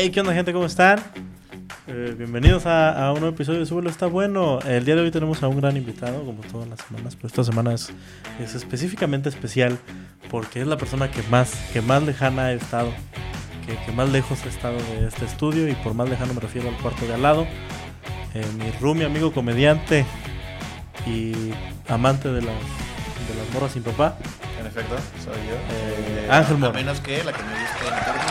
Hey, ¿qué onda, gente? ¿Cómo están? Eh, bienvenidos a, a un nuevo episodio de Súbelo Está Bueno. El día de hoy tenemos a un gran invitado, como todas las semanas, pero esta semana es, es específicamente especial porque es la persona que más, que más lejana ha estado, que, que más lejos ha estado de este estudio y por más lejano me refiero al cuarto de al lado. Eh, mi roomie, amigo comediante y amante de las, de las morras sin papá. En efecto, soy yo. Eh, Ángel A Mora. menos que la que me meterme.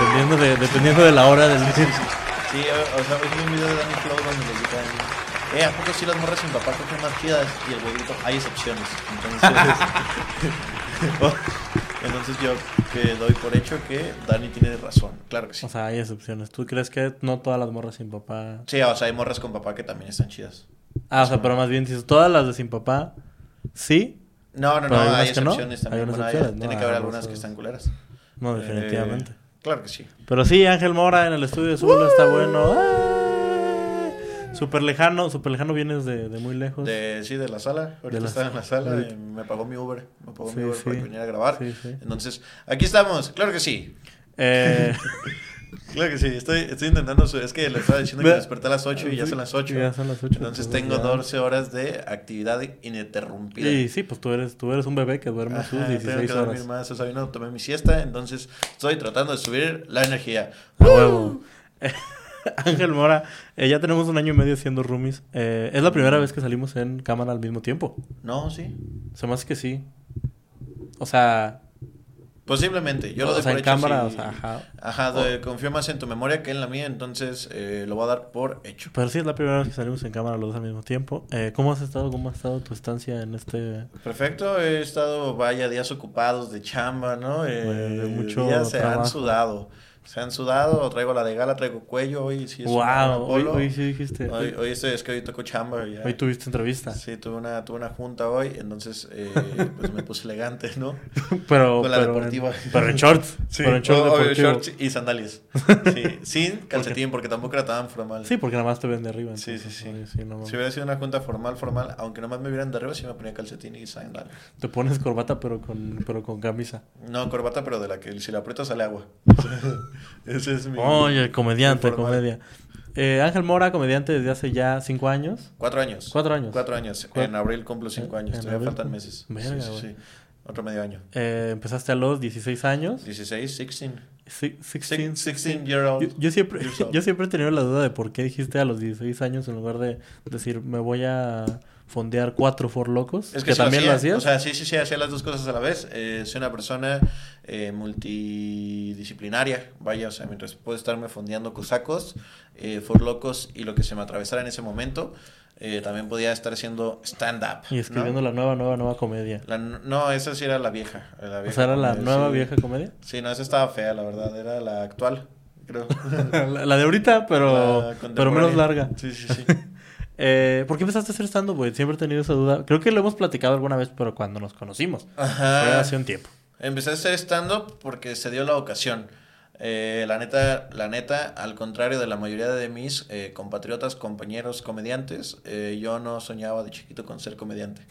Dependiendo de, dependiendo de la hora del día. Sí, o, o sea, vi un video de Danny Flow donde le gritan, eh, ¿a poco sí las morras sin papá cogen más chidas? Y el huevito, hay excepciones. Entonces, entonces yo que doy por hecho que Dani tiene razón. Claro que sí. O sea, hay excepciones. ¿Tú crees que no todas las morras sin papá? Sí, o sea, hay morras con papá que también están chidas. Ah, o sea, pero más bien dices, todas las de sin papá, sí. No, no, no, hay no. excepciones Hay también. Bueno, hay- tiene que haber Ah, algunas que están culeras. No, definitivamente. Eh, claro que sí. Pero sí, Ángel Mora en el estudio de Zulo está bueno. Súper lejano, súper lejano vienes de, de muy lejos. De, sí, de la sala. Ahorita la estaba en la sala. y me pagó mi Uber. Me pagó Sí, mi Uber para que viniera a grabar. Sí. Entonces, aquí estamos. Claro que sí. Eh, Claro que sí. Estoy, estoy intentando. su- Es que le estaba diciendo que me desperté a las 8 y ya son las 8. Ya son las 8. Entonces tengo 12 horas de actividad ininterrumpida. Y sí, pues tú eres, tú eres un bebé que duerme sus tengo 16 que dormir horas. más. O sea, hoy no tomé mi siesta. Entonces estoy tratando de subir la energía. Huevo. Ángel Mora, eh, ya tenemos un año y medio siendo roomies. Eh, es la primera vez que salimos en cámara al mismo tiempo. No, sí. Se me hace que sí. O sea, Posiblemente. Yo lo o doy sea, por en hecho. cámara, sí. o sea, ajá. Ajá, de- confío más en tu memoria que en la mía. Entonces eh, lo voy a dar por hecho. Pero sí es la primera vez que salimos en cámara los dos al mismo tiempo. Eh, ¿Cómo has estado? ¿Cómo ha estado tu estancia en este... Perfecto, he estado, vaya, días ocupados de chamba, ¿no? Eh, De mucho días se han sudado. Se han sudado, traigo la de gala, traigo cuello, hoy sí es wow, hoy, hoy sí dijiste. Hoy, estoy, es que hoy tocó chamba. Ya. hoy tuviste entrevista. Sí, tuve una, tuve una junta hoy, entonces eh, pues me puse elegante, ¿no? Pero, Con la pero, deportiva. En, pero en shorts. pero en shorts y sandalias. Sí, sin calcetín, porque tampoco era tan formal. Sí, porque nada más te ven de arriba. Sí, entonces, sí, sí. sí, no. Si hubiera sido una junta formal, formal, aunque nomás me vieran de arriba, sí me ponía calcetín y sandalias. Te pones corbata pero con, pero con camisa. No, corbata, pero de la que si la aprietas sale agua. Ese es mi... Oye, comediante, comedia. Eh, Ángel Mora, comediante desde hace ya cinco años. Cuatro años. Cuatro años. Cuatro años. En abril cumplo cinco años. Todavía abril faltan meses. Verga, sí, sí, sí. Otro medio año. Eh, empezaste a los 16 años. 16, 16. Sí, 16. Six- 16 year old. Yo, yo siempre, yo siempre he tenido la duda de por qué dijiste a los 16 años en lugar de decir me voy a fondear cuatro for locos. Es que, que, sí también lo hacía. hacías. O sea, sí, sí, sí, hacía las dos cosas a la vez. Eh, soy una persona eh, multidisciplinaria. Vaya, o sea, mientras puedo estarme fondeando cosacos, eh, for locos y lo que se me atravesara en ese momento, eh, también podía estar haciendo stand-up. y escribiendo ¿no? la nueva, nueva, nueva comedia. La- no, esa sí era la vieja. la O sea, era la nueva sí. vieja comedia. Sí, no, esa estaba fea, la verdad. Era la actual, creo. la, la de ahorita, pero, pero menos larga. Sí, sí, sí. Eh, ¿Por qué empezaste a hacer stand-up, güey? Siempre he tenido esa duda. Creo que lo hemos platicado alguna vez, pero cuando nos conocimos. Fue Ajá. hace un tiempo. Empecé a hacer stand-up porque se dio la ocasión. Eh, la neta, la neta, al contrario de la mayoría de mis eh, compatriotas, compañeros comediantes, eh, yo no soñaba de chiquito con ser comediante.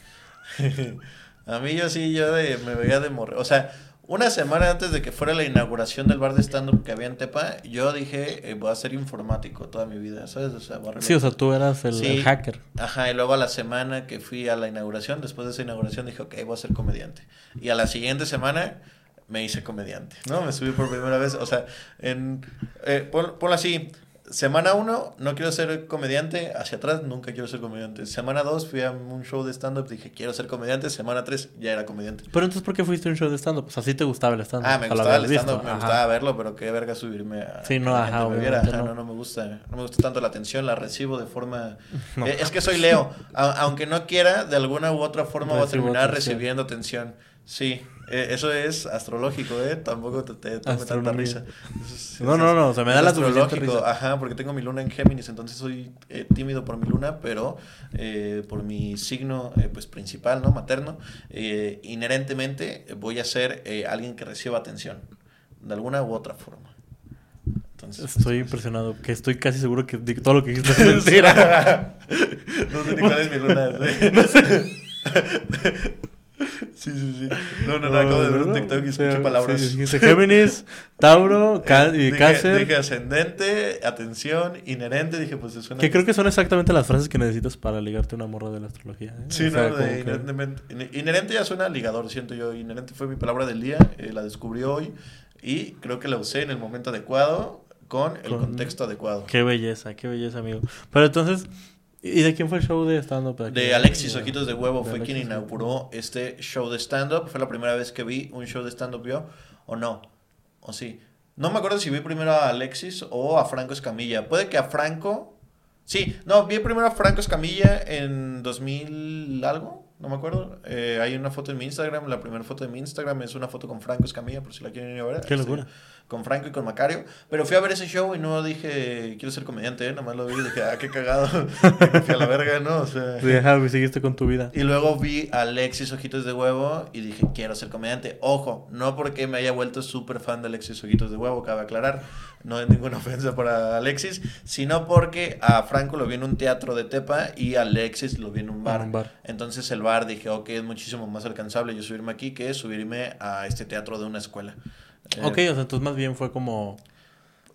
a mí yo sí, yo de- me veía de morrer. O sea, una semana antes de que fuera la inauguración del bar de stand-up que había en Tepa, yo dije, eh, voy a ser informático toda mi vida, ¿sabes? O sea, Sí, o sea, tú eras el, Sí. el hacker. Ajá, y luego a la semana que fui a la inauguración, después de esa inauguración dije, ok, voy a ser comediante. Y a la siguiente semana me hice comediante, ¿no? Me subí por primera vez, o sea, en, eh, pon- ponlo así, semana uno, no quiero ser comediante, hacia atrás nunca quiero ser comediante. Semana dos, fui a un show de stand-up, dije, quiero ser comediante, semana tres, ya era comediante. Pero entonces, ¿por qué fuiste a un show de stand-up? Pues así te gustaba el stand-up. Ah, me gustaba el stand-up, me Ajá. gustaba verlo, pero qué verga subirme a Sí, no, ajá, gente me viera. obviamente Ajá, no. no, no me gusta, no me gusta tanto la atención, la recibo de forma... No. Eh, Es que soy Leo, A- aunque no quiera, de alguna u otra forma voy a Recibo terminar atención. recibiendo atención. Sí, eh, eso es astrológico, ¿eh? Tampoco te, te tome tanta risa. Es- No, no, no, o sea, me da la astrológico, risa. Ajá, porque tengo mi luna en Géminis, entonces soy eh, tímido por mi luna, pero eh, por mi signo eh, pues principal, ¿no? Materno, inherentemente voy a ser alguien que reciba atención, de alguna u otra forma. Entonces, Estoy impresionado, que estoy casi seguro que todo lo que dijiste es mentira. no sé ni cuál es mi luna. sí. Sí, sí, sí. No, no, no, acabo de ver un TikTok y escuché palabras. Géminis, Tauro, Dije- Cáncer. Dije ascendente, atención, inherente. Dije, pues suena. Que creo que son exactamente las frases que necesitas para ligarte una morra de la astrología. ¿eh? Sí, no, inherente ya suena a ligador, siento yo. Inherente fue mi palabra del día, eh, la descubrí hoy y creo que la usé en el momento adecuado con el Con- contexto adecuado. Qué belleza, qué belleza, amigo. Pero entonces, ¿y de quién fue el show de stand-up? De Alexis Ojitos de Huevo De fue quien inauguró este show de stand-up. Fue la primera vez que vi un show de stand-up yo, o no, o sí. No me acuerdo si vi primero a Alexis o a Franco Escamilla. Puede que a Franco... Sí, no, vi primero a Franco Escamilla en 2000 algo, no me acuerdo. Eh, hay una foto en mi Instagram, la primera foto de mi Instagram es una foto con Franco Escamilla, por si la quieren ir a ver. Qué Este, locura. Con Franco y con Macario. Pero fui a ver ese show y no dije, quiero ser comediante, ¿eh? Nomás lo vi y dije, ah, qué cagado. Fui a la verga, ¿no? O sea... Sí, ajá, seguiste con tu vida. Y luego vi a Alexis Ojitos de Huevo y dije, quiero ser comediante. Ojo, no porque me haya vuelto súper fan de Alexis Ojitos de Huevo, cabe aclarar. No es ninguna ofensa para Alexis, sino porque a Franco lo vi en un teatro de Tepa y a Alexis lo vi en un bar. En un bar. Entonces el bar dije, ok, es muchísimo más alcanzable yo subirme aquí que subirme a este teatro de una escuela. Eh, Ok, o sea, entonces más bien fue como...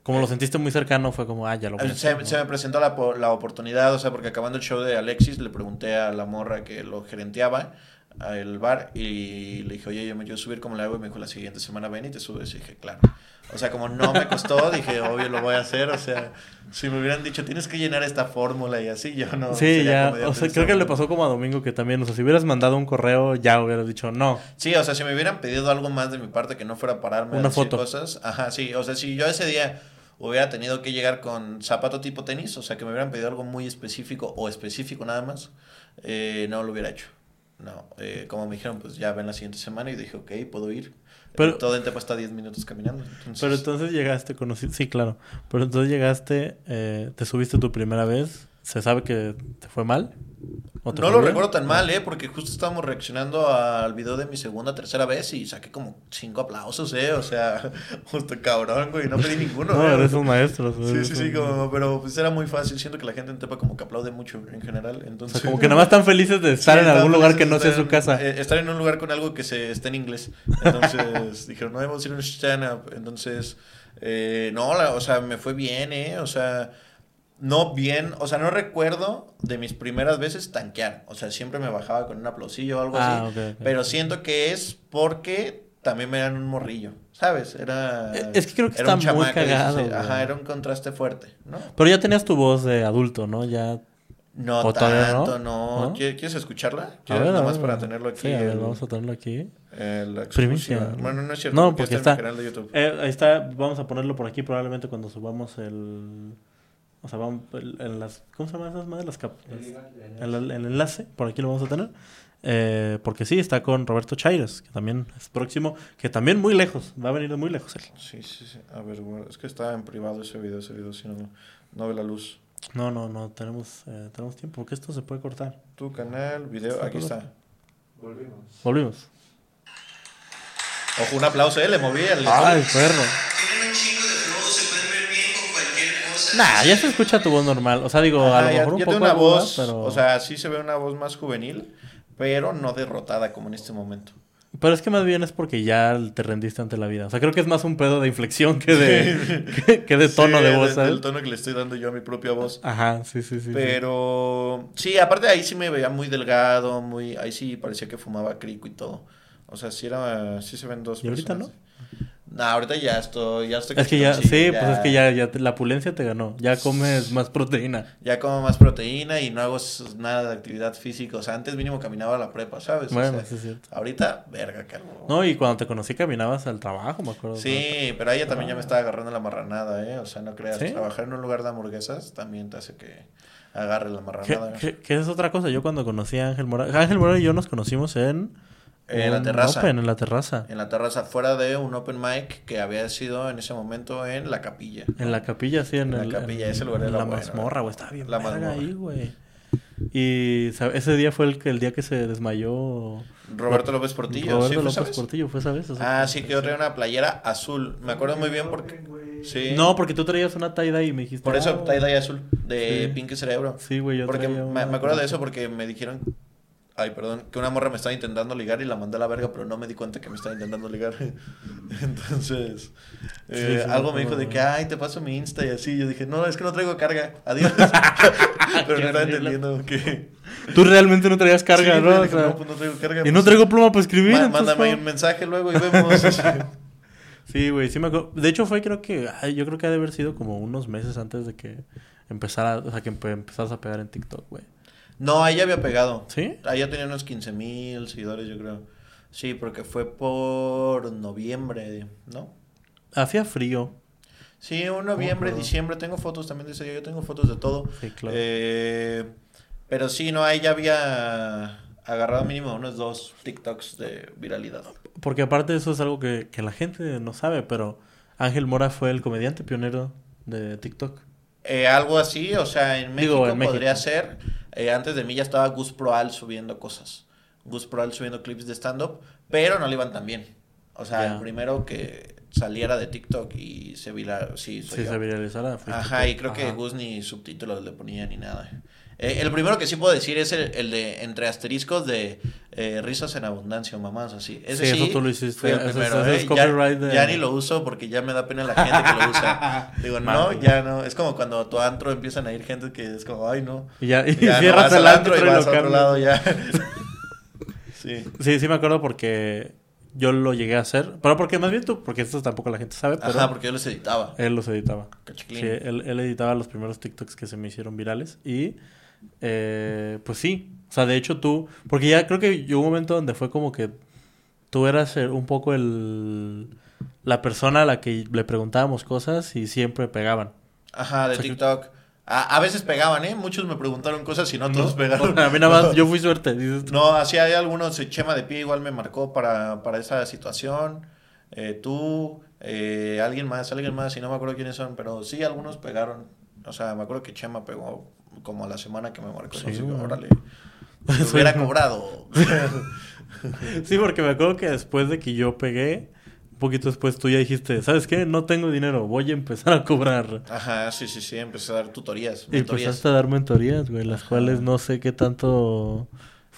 Como lo sentiste muy cercano, fue como, ah, ya lo a Se, ¿no? se me presentó la, la oportunidad, o sea, porque acabando el show de Alexis le pregunté a la morra que lo gerenteaba al bar y le dije, oye, yo me quiero subir como le hago y me dijo, la siguiente semana ven y te subes y dije, claro. O sea, como no me costó, dije, obvio lo voy a hacer, o sea, si me hubieran dicho, tienes que llenar esta fórmula y así, yo no. Sí, ya. O sea, creo que le pasó como a Domingo que también, o sea, si hubieras mandado un correo, ya hubieras dicho no. Sí, o sea, si me hubieran pedido algo más de mi parte que no fuera pararme Una a decir foto. cosas, ajá, sí, o sea, si yo ese día hubiera tenido que llegar con zapato tipo tenis, o sea, que me hubieran pedido algo muy específico o específico nada más, eh, no lo hubiera hecho. No, eh, como me dijeron, pues ya ven la siguiente semana y dije, ok, puedo ir. Pero- todo en Tepa está 10 minutos caminando. Entonces, Pero entonces llegaste, conocí, sí, claro. Pero entonces llegaste, eh, te subiste tu primera vez, ¿se sabe que te fue mal? ¿O No lo recuerdo tan mal, ¿eh? Porque justo estábamos reaccionando al video de mi segunda, tercera vez y saqué como cinco aplausos, ¿eh? O sea, justo cabrón, güey, no pedí ninguno. No, ¿eh? eres un maestro. Sí, sí, sí, como, pero pues era muy fácil. Siento que la gente en Tepa como que aplaude mucho en general. O Entonces, sea, como que nada más están felices de estar Sí, en algún lugar que no sea su casa. eh, estar en un lugar con algo que se esté en inglés. Entonces dijeron, no, vamos a ir a un stand-up. Entonces, eh, no, la- o sea, me fue bien, ¿eh? O sea, no bien, o sea, no recuerdo de mis primeras veces tanquear. O sea, siempre me bajaba con un aplausillo o algo Ah, así. Pero siento que es porque también me dan un morrillo, ¿sabes? Era... Eh, es que creo que era un está muy cagado. Ajá, era un contraste fuerte, ¿no? Pero ya tenías tu voz de adulto, ¿no? Ya. No tanto, no. ¿No? ¿Quieres, escucharla? ¿Quieres ver, nomás para tenerlo aquí? Sí, a ver, el- vamos a tenerlo aquí. la Primicia. Bueno, no es cierto. No, porque está está. en mi canal de YouTube. Eh, ahí está, vamos a ponerlo por aquí probablemente cuando subamos el. O sea, vamos el- en las. ¿Cómo se llaman esas madres? Las cap- las- el, el enlace, por aquí lo vamos a tener. Eh, porque sí, está con Roberto Chaires, que también es próximo, que también muy lejos, va a venir de muy lejos él. Sí, sí, sí. A ver, bueno, es que está en privado ese video, ese video, si no, no ve la luz. No, no, no, tenemos, eh, tenemos tiempo, porque esto se puede cortar. Tu canal, video, aquí está. Volvimos. Ojo, un aplauso, ¿eh? Le moví el... ¡Ay, perro! Nah, ya se escucha tu voz normal. O sea, digo, a Ajá, lo ya, mejor un ya poco tengo una voz, pero... o sea, sí se ve una voz más juvenil, pero no derrotada como en este momento. Pero es que más bien es porque ya te rendiste ante la vida. O sea, creo que es más un pedo de inflexión que de, que, que de tono Sí, de voz, ¿sabes? Del tono que le estoy dando yo a mi propia voz. Ajá, sí, sí, sí. Pero sí, aparte ahí sí me veía muy delgado, muy ahí sí parecía que fumaba crico y todo. O sea, sí era sí se ven dos ¿Y ahorita personas. No, ahorita ya estoy ya estoy Es que ya, sí, pues es que ya, ya te- la pulencia te ganó. Ya comes más proteína. ya como más proteína y no hago nada de actividad física, o sea, antes mínimo caminaba a la prepa, ¿sabes? O Bueno, sea, sí es cierto. ahorita verga calvo. No, y cuando te conocí caminabas al trabajo, me acuerdo. Sí, pero ella también ya me estaba agarrando la marranada, ¿eh? O sea, no creas, ¿Sí? trabajar en un lugar de hamburguesas también te hace que agarre la ¿Qué, marranada. qué- qué es otra cosa? Yo cuando conocí a Ángel Mora... Ángel Mora y yo nos conocimos en... En la terraza. Open, en la terraza. En la terraza, fuera de un open mic que había sido en ese momento en la capilla. En la capilla, sí, en, En la capilla, en- ese lugar en era la bueno, mazmorra, güey. Estaba bien La mazmorra. ahí, güey. Y ese día fue el, que- el día que se desmayó... Roberto López Portillo, Roberto ¿sí fue, López sabes? Portillo, ¿fue esa vez? O sea, Ah, sí, que yo traía una playera azul. Me acuerdo muy bien porque... Sí. No, porque tú traías una tie-dye y me dijiste... Por eso "Ah, tie-dye azul de Sí. Pink Cerebro. Sí, güey, yo Porque traía me, una- me acuerdo de eso porque me dijeron... Ay, perdón, que una morra me estaba intentando ligar y la mandé a la verga, pero no me di cuenta que me estaba intentando ligar. Entonces, eh, Sí, sí, algo me dijo de no. que, ay, te paso mi Insta y así. Yo dije, no, es que no traigo carga. Adiós. pero no estaba entendiendo que. Tú realmente no traías carga, Sí, ¿no? dije, no, pues no traigo carga. y no pues, traigo pluma para escribir. má- entonces, mándame ¿cómo? un mensaje luego y vemos. Sí, güey, sí me acuerdo. De hecho, fue creo que, ay, yo creo que ha de haber sido como unos meses antes de que empezara, o sea, que empe- empezaras a pegar en TikTok, güey. No, ahí ya había pegado. ¿Sí? Ahí ya tenía unos 15 mil seguidores, yo creo. Sí, porque fue por noviembre, ¿no? Hacía frío. Sí, un noviembre, diciembre. Tengo fotos también de ese día. Yo tengo fotos de todo. Sí, claro. Eh, pero sí, no, ahí ya había agarrado mínimo unos dos TikToks de viralidad. Porque aparte eso es algo que, que la gente no sabe, pero Ángel Mora fue el comediante pionero de TikTok. Eh, algo así, o sea, en México Digo, en podría México. ser. Eh, antes de mí ya estaba Gus Proal subiendo cosas. Gus Proal subiendo clips de stand-up, pero no le iban tan bien. O sea, el primero que saliera de TikTok y se viral, sí, soy Si yo. se viralizara. Ajá, y creo que. Gus ni subtítulos le ponía ni nada. Eh, el primero que sí puedo decir es el, el de entre asteriscos de eh, risas en abundancia o mamás así. Ese Sí, sí, eso tú lo hiciste. fue el primero. ese eh. es Ya- copyright de- ya, ni lo uso porque ya me da pena la gente que lo usa. Digo, no, ya no. Es como cuando a tu antro empiezan a ir gente que es como, ay, no. Y ya, y Ya no vas el antro y y lo vas a otro lado ya. sí. Sí, sí me acuerdo porque yo lo llegué a hacer. Pero porque más bien tú, porque esto tampoco la gente sabe, pero Ajá, porque yo los editaba. él los editaba. Cachiclín. Sí, él, él editaba los primeros TikToks que se me hicieron virales. Y eh, pues sí. O sea, de hecho tú. Porque ya creo que llegó un momento donde fue como que tú eras un poco el. La persona a la que le preguntábamos cosas y siempre pegaban. Ajá, de O sea, que- TikTok. A, a veces pegaban, ¿eh? Muchos me preguntaron cosas y no todos pegaron. A mí nada más, yo fui suerte. dices tú. No, así hay algunos. Chema de Pie igual me marcó para, para esa situación. Eh, tú, eh, alguien más, alguien más, y no me acuerdo quiénes son, pero sí, algunos pegaron. O sea, me acuerdo que Chema pegó como a la semana que me marcó. Sí, no órale. Me hubiera cobrado. Sí, porque me acuerdo que después de que yo pegué, un poquito después tú ya dijiste, ¿sabes qué? No tengo dinero, voy a empezar a cobrar. Ajá, sí, sí, sí. Empecé a dar tutorías. Y mentorías. empezaste a dar mentorías, güey, las cuales no sé qué tanto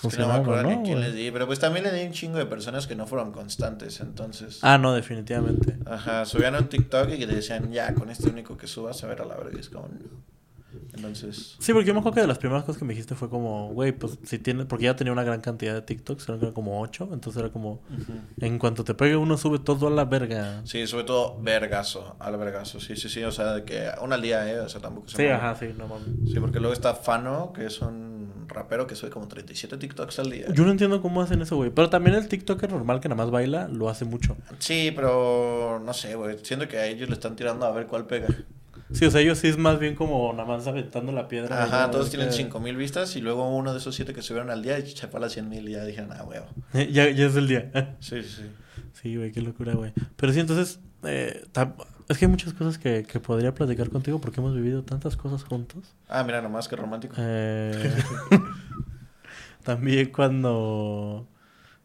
Es que no me acuerdo ¿no? ni a quién les di, pero pues también le di un chingo de personas que no fueron constantes, entonces. Ah, no, definitivamente. Ajá, subían un TikTok y te decían, ya, con este único que subas, a ver a la verga. Es como, no. Entonces, Sí, porque yo me acuerdo que de las primeras cosas que me dijiste fue como, güey, pues si tienes, porque ya tenía una gran cantidad de TikToks, eran como ocho, entonces era como, en cuanto te pegue uno, sube todo a la verga. sí, sobre todo vergazo, al vergazo, sí, sí, sí, o sea, de que una al día, ¿eh? O sea, tampoco se Sí, ajá, sí, no mames. Sí, porque luego está Fano, que es un rapero que sube como 37 TikToks al día. Yo no entiendo cómo hacen eso, güey. Pero también el TikToker normal que nada más baila lo hace mucho. Sí, pero no sé, güey, siento que a ellos le están tirando a ver cuál pega. Sí, o sea, ellos sí es más bien como nada más aventando la piedra. Ajá, todos tienen que- 5000 vistas y luego uno de esos siete que subieron al día y chapó las 100 mil y ya dijeron, ah, huevo. ya, ya es el día. Sí, sí, sí. sí, güey, qué locura, güey. Pero sí, entonces, eh, es que hay muchas cosas que, que podría platicar contigo porque hemos vivido tantas cosas juntos. Ah, mira, nomás que romántico. Eh, también cuando...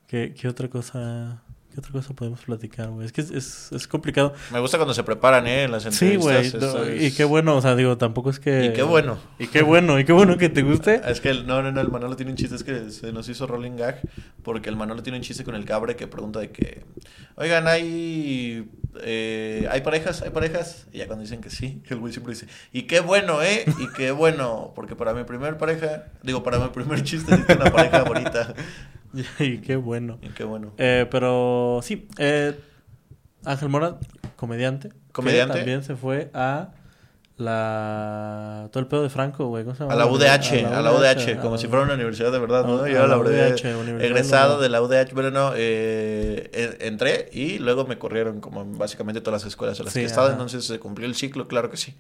¿qué, qué otra cosa? ¿Qué otra cosa podemos platicar, güey? Es que es, es, es complicado. Me gusta cuando se preparan, ¿eh? En las Sí, entrevistas. güey. no, es- Y qué bueno, o sea, digo, tampoco es que... Y qué bueno. Y qué bueno, y qué bueno que te guste. Es que el, no, no, no, el Manolo tiene un chiste, es que se nos hizo rolling gag, porque el Manolo tiene un chiste con el cabre que pregunta de que, oigan, hay, eh, hay parejas, hay parejas, y ya cuando dicen que sí, el güey siempre dice, y qué bueno, ¿eh? Y qué bueno, porque para mi primer pareja, digo, para mi primer chiste una pareja bonita, y qué bueno. y qué bueno. Eh, pero sí, eh, Ángel Mora, comediante. que Comediante. también se fue a la... Todo el pedo de Franco, güey. ¿cómo se llama? A la UDH, a la UDH, a como la- si fuera una universidad de verdad, ¿no? a- Yo a la UDH, Universidad egresado de la UDH, pero no, eh, en- entré y luego me corrieron como en básicamente todas las escuelas a las Sí, que he estado, entonces se cumplió el ciclo, claro que sí.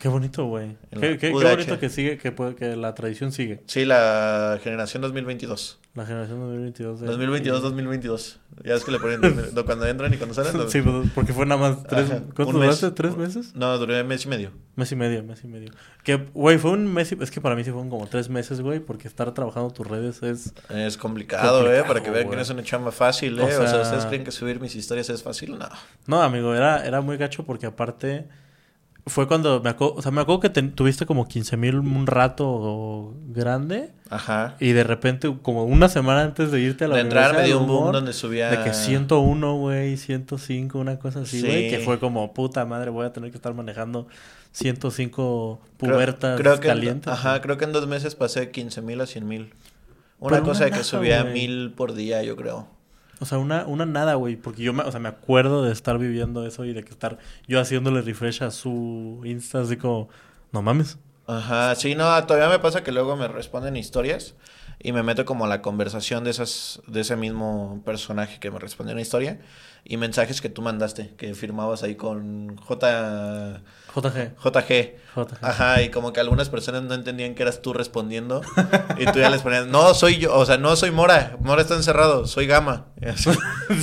Qué bonito, güey. Qué, qué- qué bonito que sigue, que, puede- que la tradición sigue. Sí, la generación 2022. La generación 2022. de- 2022-2022. Ya es que le ponen cuando entran y cuando salen. Sí, pues, porque fue nada más tres... Ajá, ¿Cuánto un mes. duraste? ¿Tres meses? No, duré mes y medio. Mes y medio, mes y medio. Que, güey, fue un mes y... Es que para mí sí fueron como tres meses, güey, porque estar trabajando tus redes es... Es complicado, Complicado, ¿eh? Para que vean que no es una chamba fácil, ¿eh? O O sea, sea- ¿ustedes creen que subir mis historias es fácil? No. No, amigo, era, era muy gacho porque aparte fue cuando me acuerdo, o sea, me acuerdo que te- tuviste como 15 mil un rato grande Ajá. y de repente, como una semana antes de irte a la De entrar me dio un boom donde subía... De que 101, güey, 105, una cosa así, Sí. güey. Que fue como, puta madre, voy a tener que estar manejando 105 Creo- pubertas creo que en- calientes. ajá, creo que en dos meses pasé 15 mil a 100 mil. Una Pero cosa una de que nada, subía güey. mil por día, yo creo. O sea, una, una nada, güey. Porque yo me, o sea, me acuerdo de estar viviendo eso y de que estar yo haciéndole refresh a su Insta, así como, no mames. Ajá, sí, no, todavía me pasa que luego me responden historias y me meto como a la conversación de esas, de ese mismo personaje que me respondió una historia y mensajes que tú mandaste, que firmabas ahí con J, JG. JG. JG. Ajá, y como que algunas personas no entendían que eras tú respondiendo y tú ya les ponías, no, soy yo, o sea, no soy Mora, Mora está encerrado, soy Gama.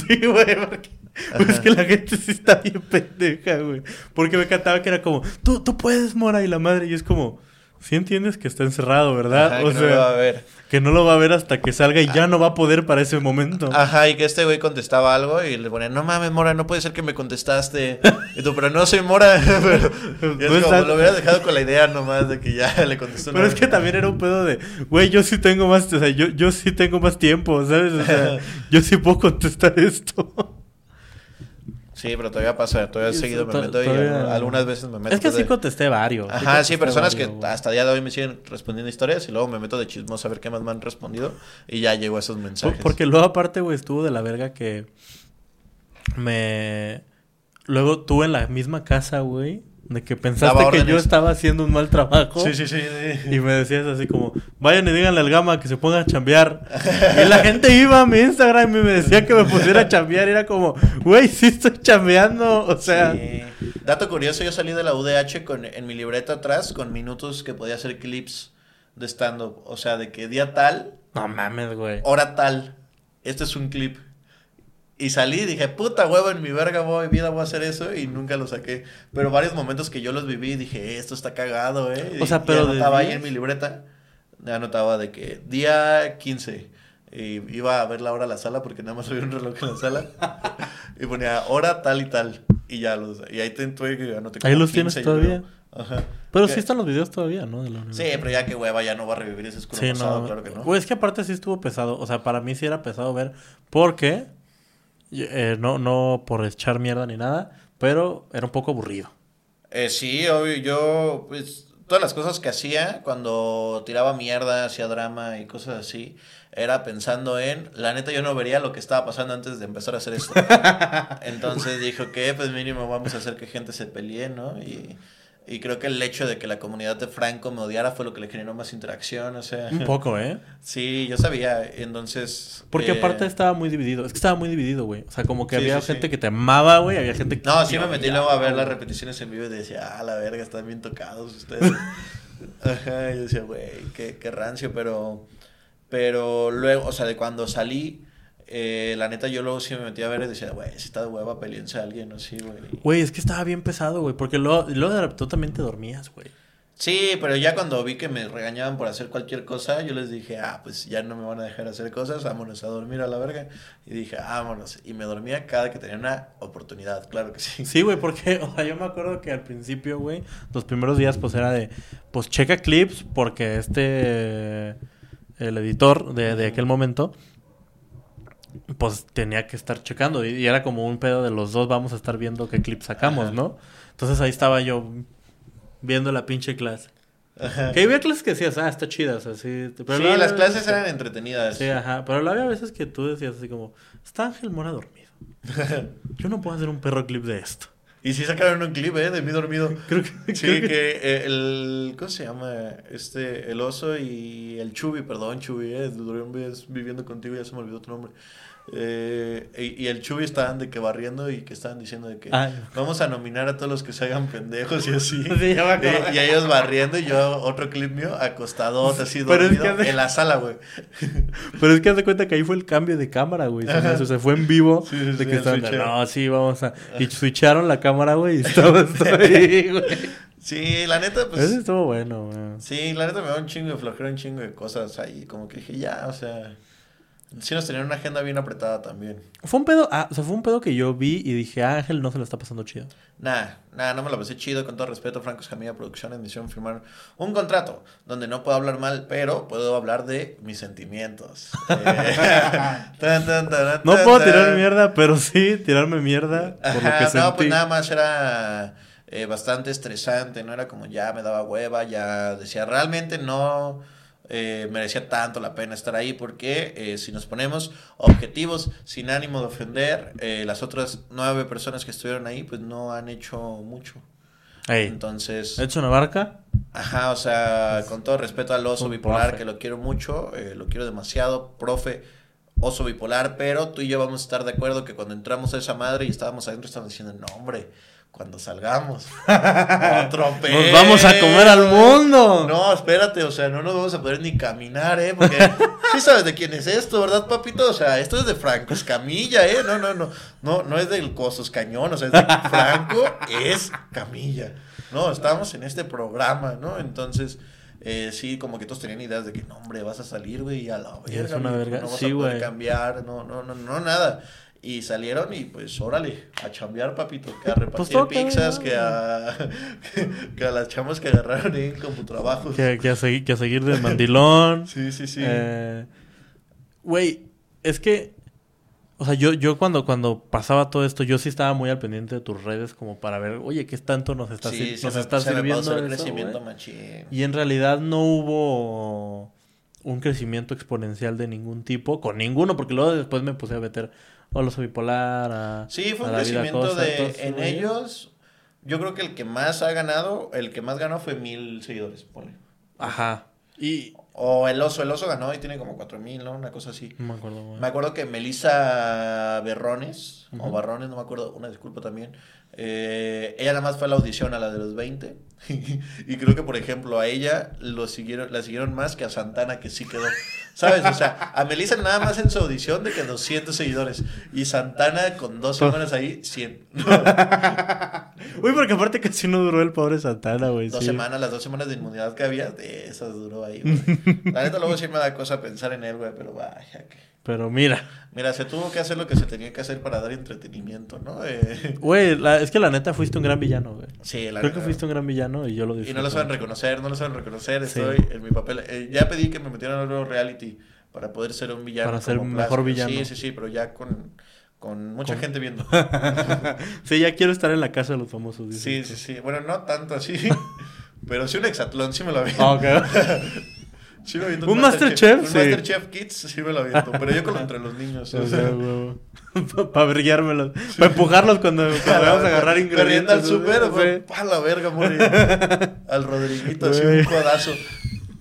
Sí, güey, porque... pues es que la gente sí está bien pendeja, güey. Porque me encantaba que era como, tú, tú puedes, Mora, y la madre. Y es como, sí entiendes que está encerrado, ¿verdad? Ajá, o que no sea, va a ver. Que no lo va a ver hasta que salga y ya no va a poder para ese momento. Ajá, y que este güey contestaba algo y le ponía, no mames, Mora, no puede ser que me contestaste. Y tú, pero no soy Mora. pero, y es No como, lo hubieras dejado con la idea nomás de que ya le contestó. Pero es que también era un pedo de, güey, yo sí tengo más, o sea, yo, yo sí tengo más tiempo, ¿sabes? O sea, yo sí puedo contestar esto. Sí, pero todavía pasa, todavía Sí, seguido me to- meto y algunas veces me meto. Es que sí de- contesté varios. Ajá, sí, personas que hasta el día de hoy me siguen respondiendo historias y luego me meto de chismoso a ver qué más me han respondido y ya llego a esos mensajes. Porque luego aparte, güey, estuvo de la verga que me... Luego tú en la misma casa, güey, de que pensaste que yo estaba haciendo un mal trabajo. Sí, sí, sí. sí. Y me decías así como, vayan y díganle al gama que se ponga a chambear. y la gente iba a mi Instagram y me decía que me pusiera a chambear. Y era como, güey, sí estoy chambeando. O sea, Sí. Dato curioso, yo salí de la UDH con, en mi libreta atrás con minutos que podía hacer clips de stand-up. O sea, de que día tal, no mames, güey. hora tal, este es un clip. Y salí y dije, puta huevo, en mi verga voy, vida voy a hacer eso y nunca lo saqué. Pero varios momentos que yo los viví dije, esto está cagado, eh. O sea, pero Y anotaba ahí en mi libreta, anotaba de que día 15. Y iba a ver la hora a la sala porque nada más había un reloj en la sala. y ponía hora tal y tal. Y ya los. Y ahí te tuve que anoté Ahí los tienes 15, yo todavía. Ajá. Pero sí están los videos todavía, ¿no? De Sí, pero ya que hueva, ya no va a revivir ese oscuro Sí, pasado, no. claro que no. Güey, es que aparte sí estuvo pesado. O sea, para mí sí era pesado ver. Porque, eh, no, no por echar mierda ni nada, pero era un poco aburrido. Eh, sí, obvio, yo, pues, todas las cosas que hacía cuando tiraba mierda, hacía drama y cosas así, era pensando en, la neta yo no vería lo que estaba pasando antes de empezar a hacer esto. Entonces dijo que, pues mínimo vamos a hacer que gente se pelee, ¿no? Y, y creo que el hecho de que la comunidad de Franco me odiara fue lo que le generó más interacción, o sea. Un poco, ¿eh? Sí, yo sabía, entonces... Porque eh, aparte estaba muy dividido. Es que estaba muy dividido, güey. O sea, como que Sí, había sí, sí. gente que te amaba, güey. Había gente que. No, sí me metí luego a ver las repeticiones en vivo y decía, ah, la verga, están bien tocados ustedes. Ajá, y yo decía, güey, qué, qué rancio, pero, pero luego, o sea, de cuando salí, eh, la neta yo luego sí me metí a ver y decía, güey, si está de hueva, peleense a alguien, o sí, güey. Güey, es que estaba bien pesado, güey. Porque luego, luego de repente tú también te dormías, güey. Sí, pero ya cuando vi que me regañaban por hacer cualquier cosa, yo les dije, ah, pues ya no me van a dejar hacer cosas, vámonos a dormir a la verga. Y dije, "Ah, vámonos. Y me dormía cada que tenía una oportunidad, claro que sí. Sí, güey, porque, o sea, yo me acuerdo que al principio, güey, los primeros días, pues era de, pues checa clips, porque este, el editor de, de aquel momento, pues tenía que estar checando. Y, y era como un pedo de los dos, vamos a estar viendo qué clips sacamos, Ajá. ¿no? Entonces ahí estaba yo viendo la pinche clase. Ajá. Que había clases que decías, ah, está chida, o sea, sí. Pero sí, las clases que- eran entretenidas. Sí, ajá. Pero había veces que tú decías así como, está Ángel Mora dormido. Yo no puedo hacer un perro clip de esto. Y sí sacaron un clip, ¿eh? De mí dormido. Creo que, Sí, creo que, que- eh, el... ¿Cómo se llama? Este, el oso y el Chubi, perdón, Chubi, ¿eh? Duré viviendo contigo, ya se me olvidó tu nombre. Eh, y, y el Chubi estaban de que barriendo y que estaban diciendo de que Ah. vamos a nominar a todos los que se hagan pendejos y así. Sí, ya me acordé. Eh, y ellos barriendo y yo otro clip mío acostado así Pero es dormido que en la sala, güey. Pero es que haz de cuenta que ahí fue el cambio de cámara, güey. Se, me hace- se fue en vivo. Sí, sí, de que estaban no, sí, vamos a. Y switcharon la cámara, güey. Y estaba estaba ahí, güey. Sí, la neta, pues... Ese estuvo bueno, güey. Sí, la neta me da un chingo de flojera, un chingo de cosas ahí. Como que dije, ya, o sea. Sí nos tenían una agenda bien apretada también. Fue un pedo, ah, o sea, fue un pedo que yo vi y dije, ah, Ángel no se lo está pasando chido. Nah, nah, no me lo pasé chido. Con todo respeto, Franco Escamilla Producciones me hicieron firmar un contrato donde no puedo hablar mal, pero puedo hablar de mis sentimientos. Eh, No puedo tirar mierda, pero sí tirarme mierda por lo que sentí. no, pues nada más era eh, bastante estresante, no era como ya me daba hueva, ya decía, realmente no eh, merecía tanto la pena estar ahí porque eh, si nos ponemos objetivos sin ánimo de ofender, eh, las otras nueve personas que estuvieron ahí pues no han hecho mucho. Ey, Entonces, ¿he hecho una barca? ajá, o sea, con todo respeto al oso Un bipolar, profe. que lo quiero mucho, eh, lo quiero demasiado, profe, oso bipolar, pero tú y yo vamos a estar de acuerdo que cuando entramos a esa madre y estábamos adentro, estábamos diciendo, no, hombre, cuando salgamos, ¡Nos vamos a comer al pedo". mundo! No, espérate, o sea, no nos vamos a poder ni caminar, ¿eh? Porque sí sabes de quién es esto, ¿verdad, papito? O sea, esto es de Franco Escamilla, ¿eh? No, no, no, no, no es del Cosos Cañón, o sea, es de Franco es Camilla. No, estamos en este programa, ¿no? Entonces, eh, sí, como que todos tenían ideas de que, no, hombre, vas a salir, güey, y a la verga, una mijo, verga. no vas Sí, a poder güey. cambiar, no, no, no, no, nada. Y salieron y pues órale, a chambear, papito, que a Pues repartir toca, pizzas, que a, que a las chamas que agarraron en como trabajos. Que, que a seguir, que a seguir de mandilón. Sí, sí, sí. Eh, Güey, es que. O sea, yo, yo cuando, cuando pasaba todo esto, yo sí estaba muy al pendiente de tus redes como para ver, oye, ¿qué tanto nos está, sí, se nos me, está sirviendo eso, crecimiento güey? machín. Y en realidad no hubo un crecimiento exponencial de ningún tipo, con ninguno, porque luego después me puse a meter a los bipolar, a, Sí, fue a un crecimiento de... entonces, en güey, ellos, yo creo que el que más ha ganado, el que más ganó fue mil seguidores, ponle. Ajá. Y... O el oso, el oso ganó y tiene como cuatro mil, ¿no? Una cosa así. No me acuerdo, güey. Me acuerdo que Melissa Berrones, o. Barrones, no me acuerdo, una disculpa también. eh, ella nada más fue a la audición a la de los 20. y creo que, por ejemplo, a ella lo siguieron, la siguieron más que a Santana, que sí quedó. ¿Sabes? O sea, a Melissa nada más en su audición de que 200 seguidores. Y Santana con dos semanas ahí, 100. Uy, porque aparte casi no duró el pobre Santana, güey. dos sí. semanas, las dos semanas de inmunidad que había, de esas duró ahí, güey. La neta, luego sí me da cosa pensar en él, güey, pero vaya que. Pero mira, Mira, se tuvo que hacer lo que se tenía que hacer para dar entretenimiento, ¿no? Eh, güey, es que la neta fuiste un gran villano, güey. sí, la Creo que fuiste un gran villano y yo lo Y disfruto. no lo saben reconocer, no lo saben reconocer. Sí. Estoy en mi papel. eh, ya pedí que me metieran a nuevo reality para poder ser un villano. Para ser un mejor villano. Sí, sí, sí, pero ya con, con mucha Con- gente viendo. sí, ya quiero estar en la casa de los famosos. sí, sí, sí. Bueno, no tanto así. pero sí un hexatlón, sí me lo aviento. Ah, ok. Sí me ¿Un Masterchef? Un Sí. Masterchef Kids sí me lo aviento. Pero yo con entre los niños. o sea, para brillármelos. Para empujarlos cuando, cuando vamos a agarrar Corriendo ingredientes. al súper, Sí. fue pa' la verga, morir. Al Rodriguito, así Güey. un codazo.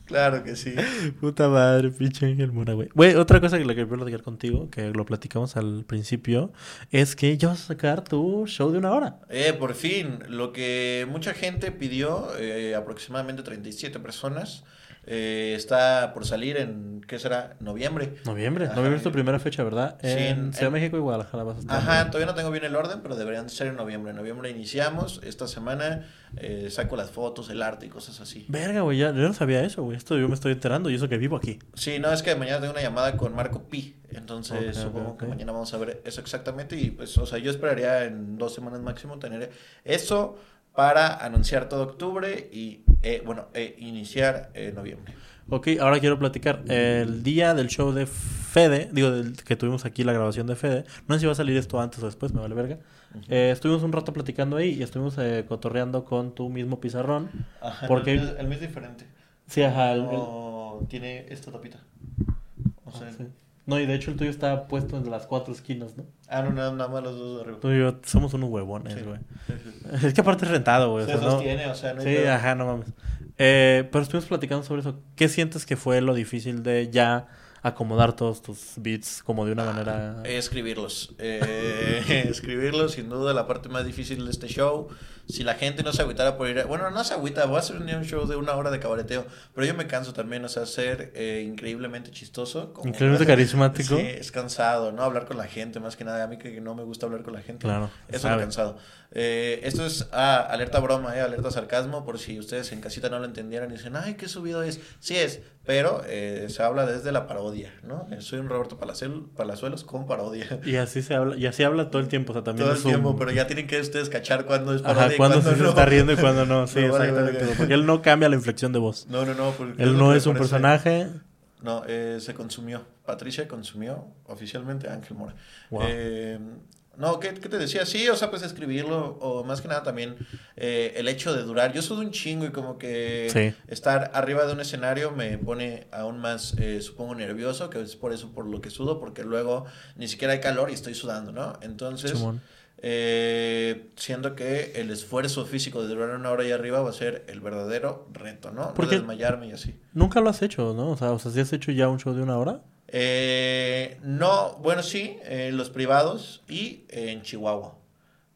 Claro que sí. Puta madre, pinche Ángel Mora, güey. Güey, otra cosa que le quería platicar contigo, que lo platicamos al principio, es que ya vas a sacar tu show de una hora. Eh, por fin, lo que mucha gente pidió, eh, aproximadamente 37 personas, eh, está por salir en, ¿qué será? Noviembre. Noviembre. Ajá. Noviembre es tu primera fecha, ¿verdad? Sí, En en- Ciudad en- México y Guadalajara vas a estar. Ajá, todavía no tengo bien el orden, pero deberían ser en noviembre. En noviembre iniciamos, esta semana eh, saco las fotos, el arte y cosas así. Verga, güey, ya, yo no sabía eso, güey. Esto yo me estoy enterando y eso que vivo aquí. Sí, no, es que mañana tengo una llamada con Marco Pi, entonces supongo que mañana vamos a ver eso exactamente y pues, o sea, yo esperaría en dos semanas máximo tener eso para anunciar todo octubre y, eh, bueno, eh, iniciar eh, noviembre. Ok, ahora quiero platicar. El día del show de Fede, digo, del, que tuvimos aquí la grabación de Fede, no sé si va a salir esto antes o después, me vale verga. Eh, estuvimos un rato platicando ahí y estuvimos eh, cotorreando con tu mismo pizarrón. Ajá, Porque- el, mío- el mío es diferente. Sí, ajá. el- el- No, tiene esta tapita. O sea, ah, sí. No, y de hecho el tuyo está puesto en las cuatro esquinas, ¿no? ah, no, nada, nada más los dos de arriba. Tú y yo somos unos huevones, güey. Sí, sí. Es que aparte es rentado, güey. o Se sea, no- sostiene, o sea, no hay Sí, pedo. ajá, no mames. Eh, pero estuvimos platicando sobre eso. ¿Qué sientes que fue lo difícil de ya acomodar todos tus beats como de una manera... Escribirlos. Eh, escribirlos, sin duda, la parte más difícil de este show. Si la gente no se agüitara por ir, a- bueno, no se agüita, voy a hacer un show de una hora de cabareteo, pero yo me canso también, o sea, ser eh, increíblemente chistoso. como- Increíblemente carismático. Sí, es cansado, ¿no? Hablar con la gente, más que nada, a mí que no me gusta hablar con la gente. Claro, Eso ha cansado. Eh, esto es ah, alerta broma, eh, alerta sarcasmo, por si ustedes en casita no lo entendieran y dicen, ay, qué subido es. Sí es, pero eh, se habla desde la parodia, ¿no? Eh, soy un Roberto Palacel- Palazuelos con parodia. Y así se habla, y así habla todo el tiempo, o sea, también Todo el es un- tiempo, pero ya tienen que ustedes cachar cuándo es parodia Ajá, cuándo sí se no. está riendo y cuando no, sí, No, vale, exactamente. Porque él no cambia la inflexión de voz. No, no, no. Él no es un personaje. No, eh, se consumió. Patricia consumió oficialmente a Ángel Mora. Wow. Eh, no, ¿qué, qué te decía? Sí, o sea, pues escribirlo, o más que nada también eh, el hecho de durar. Yo sudo un chingo y como que Sí. estar arriba de un escenario me pone aún más, eh, supongo, nervioso, que es por eso por lo que sudo, porque luego ni siquiera hay calor y estoy sudando, ¿no? Entonces, Simón. Eh, siento que el esfuerzo físico de durar una hora ahí arriba va a ser el verdadero reto, ¿no? No Porque- desmayarme y así. Nunca lo has hecho, ¿no? O sea, o sea, ¿sí has hecho ya un show de una hora? Eh, no, bueno, sí, en los privados y en Chihuahua.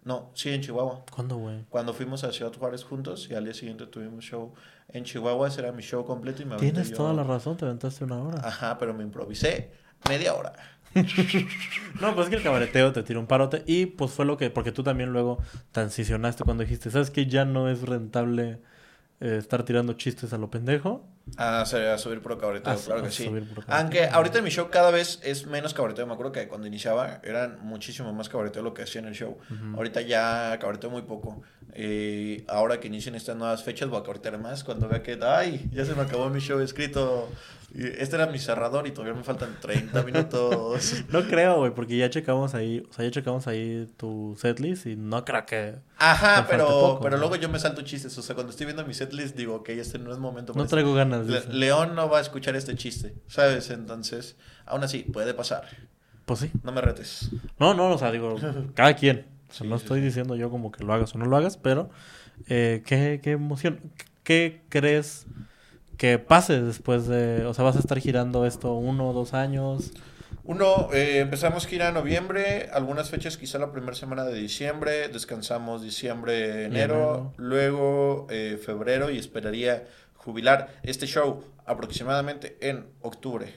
No, sí, en Chihuahua. ¿Cuándo, güey? Cuando fuimos a Ciudad Juárez juntos y al día siguiente tuvimos show en Chihuahua, ese era mi show completo y me Tienes yo- toda la razón, te aventaste una hora. Ajá, pero me improvisé media hora. No, pues es que el cabareteo te tira un parote y pues fue lo que, porque tú también luego transicionaste cuando dijiste, ¿sabes que ya no es rentable eh, estar tirando chistes a lo pendejo? A, a subir pro cabreteo, A- claro a que sí. puro cabreteo. Aunque ahorita en mi show cada vez es menos cabreteo. Me acuerdo que cuando iniciaba eran muchísimo más cabreteo lo que hacía en el show. Ahorita ya cabreteo muy poco. Eh, ahora que inician estas nuevas fechas voy a cabretear más cuando vea que, ay, ya se me acabó mi show escrito. Este era mi cerrador y todavía me faltan 30 minutos. No creo, güey, porque ya checamos ahí, o sea, ya checamos ahí tu setlist y no creo que... Ajá, pero, poco, pero ¿no? luego yo me salto chistes. O sea, cuando estoy viendo mi setlist digo, ok, este no es momento. No este traigo ganas de Le- eso. León no va a escuchar este chiste, ¿sabes? Entonces, aún así, puede pasar. Pues sí. No me retes. No, no, o sea, digo, cada quien. O sea, Sí, no sí, estoy sí. diciendo yo como que lo hagas o no lo hagas, pero eh, ¿qué, qué emoción. ¿Qué crees que pase después de... O sea, vas a estar girando esto uno o dos años? Uno, eh, empezamos gira en noviembre, algunas fechas quizá la primera semana de diciembre, descansamos diciembre, enero, enero. luego eh, febrero y esperaría jubilar este show aproximadamente en octubre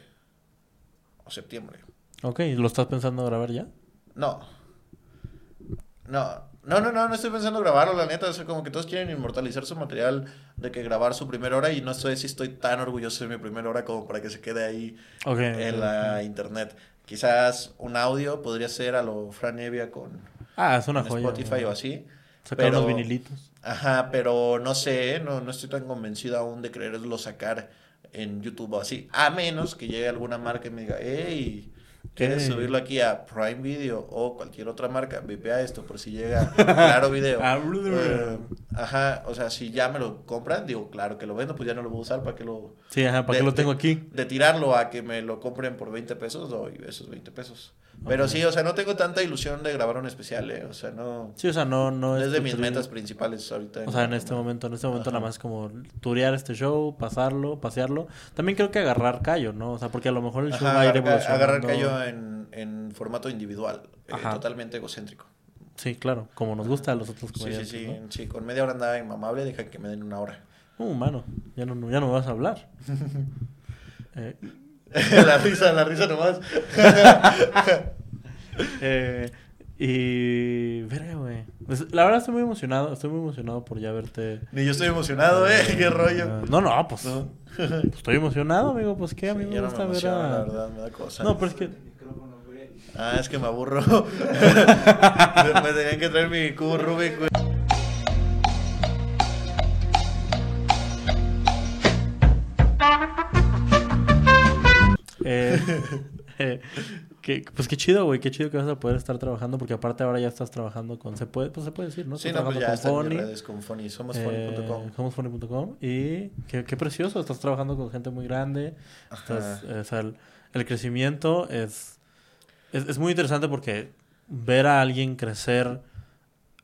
o septiembre. Ok, ¿lo estás pensando grabar ya? No. No. No, no, no, no estoy pensando grabarlo, la neta. O sea, como que todos quieren inmortalizar su material de que grabar su primera hora y no sé si estoy tan orgulloso de mi primera hora como para que se quede ahí en la internet. Quizás un audio podría ser a lo Fran Evia con Ah, es una en joya. Spotify o así. Sacar pero- unos vinilitos. Ajá, pero no sé, no, no estoy tan convencido aún de quererlo sacar en YouTube o así. A menos que llegue alguna marca y me diga, hey, ¿quieres subirlo aquí a Prime Video o cualquier otra marca? Vipea esto por si llega Claro Video. Ah, Eh, ajá, o sea, si ya me lo compran, digo, claro que lo vendo, pues ya no lo voy a usar, ¿para qué lo...? Sí, ajá, ¿para de- lo tengo de- aquí? De tirarlo a que me lo compren por 20 pesos, doy esos 20 pesos. Pero sí, o sea, no tengo tanta ilusión de grabar un especial, ¿eh? O sea, no... Sí, o sea, no, no es de mis tri- metas principales ahorita. O sea, en este momento, en este momento Ajá. nada más como turear este show, pasarlo, pasearlo. También creo que agarrar callo, ¿no? O sea, porque a lo mejor el show Ajá, va a ir agarrar, evolucionando. agarrar callo en, en formato individual, eh, totalmente egocéntrico. Sí, claro, como nos gusta a los otros Sí, sí, comediantes, sí, ¿no? sí, con media hora andaba inmamable, deja que me den una hora. Uh, mano, ya no, ya no me vas a hablar. Eh, la risa, la risa nomás. eh, y... Verga, güey. La verdad estoy muy emocionado, estoy muy emocionado por ya verte... Ni yo estoy emocionado, ¿eh? Qué rollo. Ah, No, no, pues, No. pues estoy emocionado, amigo. Pues que a mí Sí, me ya no gusta ver a... La verdad, me da cosa. No, pero es que... Ah, es que me aburro. me tenían que traer mi cubo Rubik, güey. Eh, eh, que, pues qué chido, güey, qué chido que vas a poder estar trabajando, porque aparte ahora ya estás trabajando con, se puede, pues se puede decir, ¿no? Sí, no, pues ya mis Fonny, redes con. Somos eh, y qué, qué precioso, estás trabajando con gente muy grande, estás, eh, o sea, el, el crecimiento es, es, es muy interesante porque ver a alguien crecer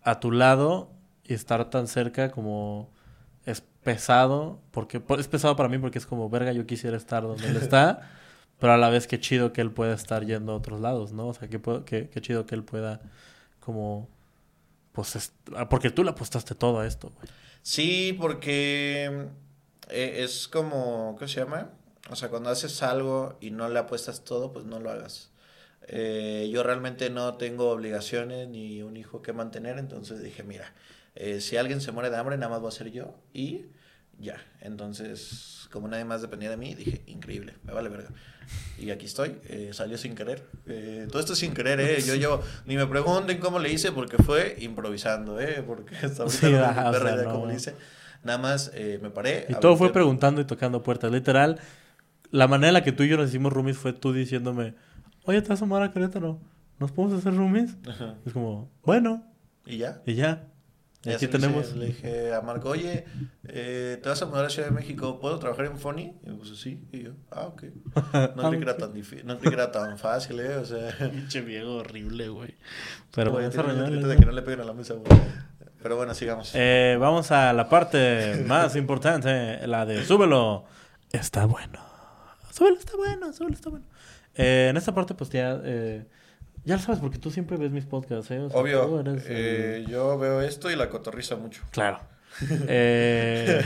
a tu lado y estar tan cerca como es pesado, porque es pesado para mí porque es como, verga, yo quisiera estar donde él está, pero a la vez qué chido que él pueda estar yendo a otros lados, ¿no? O sea, qué, qué, qué chido que él pueda como pues, es- ah, porque tú le apostaste todo a esto, güey. Sí, porque eh, es como, ¿qué se llama? O sea, cuando haces algo y no le apuestas todo, pues no lo hagas. Eh, yo realmente no tengo obligaciones ni un hijo que mantener, entonces dije, mira, eh, si alguien se muere de hambre, nada más voy a ser yo y ya. Entonces, como nadie más dependía de mí, dije, increíble, me vale verga. Y aquí estoy, eh, salió sin querer. Eh, todo esto sin querer, ¿eh? Yo llevo, ni me pregunten cómo le hice porque fue improvisando, ¿eh? Porque hasta ahorita Sí, no o perra sea, no. cómo le hice. Nada más eh, me paré. Y todo fue preguntando y tocando puertas. Literal, la manera en la que tú y yo nos hicimos roomies fue tú diciéndome, oye, te vas a mudar a Querétaro, ¿nos podemos hacer roomies? Ajá. Es como, bueno, Y ya. y ya. Y aquí tenemos... Le dije a Marco, oye, eh, ¿te vas a mudar a Ciudad de México? ¿Puedo trabajar en Funny? Y me puso, sí. Y yo, ah, ok. No creí que era tan difícil, no creí que era tan fácil, ¿eh? O sea... Pinche viejo horrible, güey. Pero letrito de que no le peguen a la mesa, güey. Pero bueno, sigamos. Eh, vamos a la parte más importante, la de súbelo. Está bueno. Súbelo, está bueno, súbelo, está bueno. Eh, en esta parte, pues ya, eh, ya lo sabes, porque tú siempre ves mis podcasts, ¿eh? O sea, tú Obvio, eres eh, yo veo esto y la cotorriza mucho. Claro. Eh,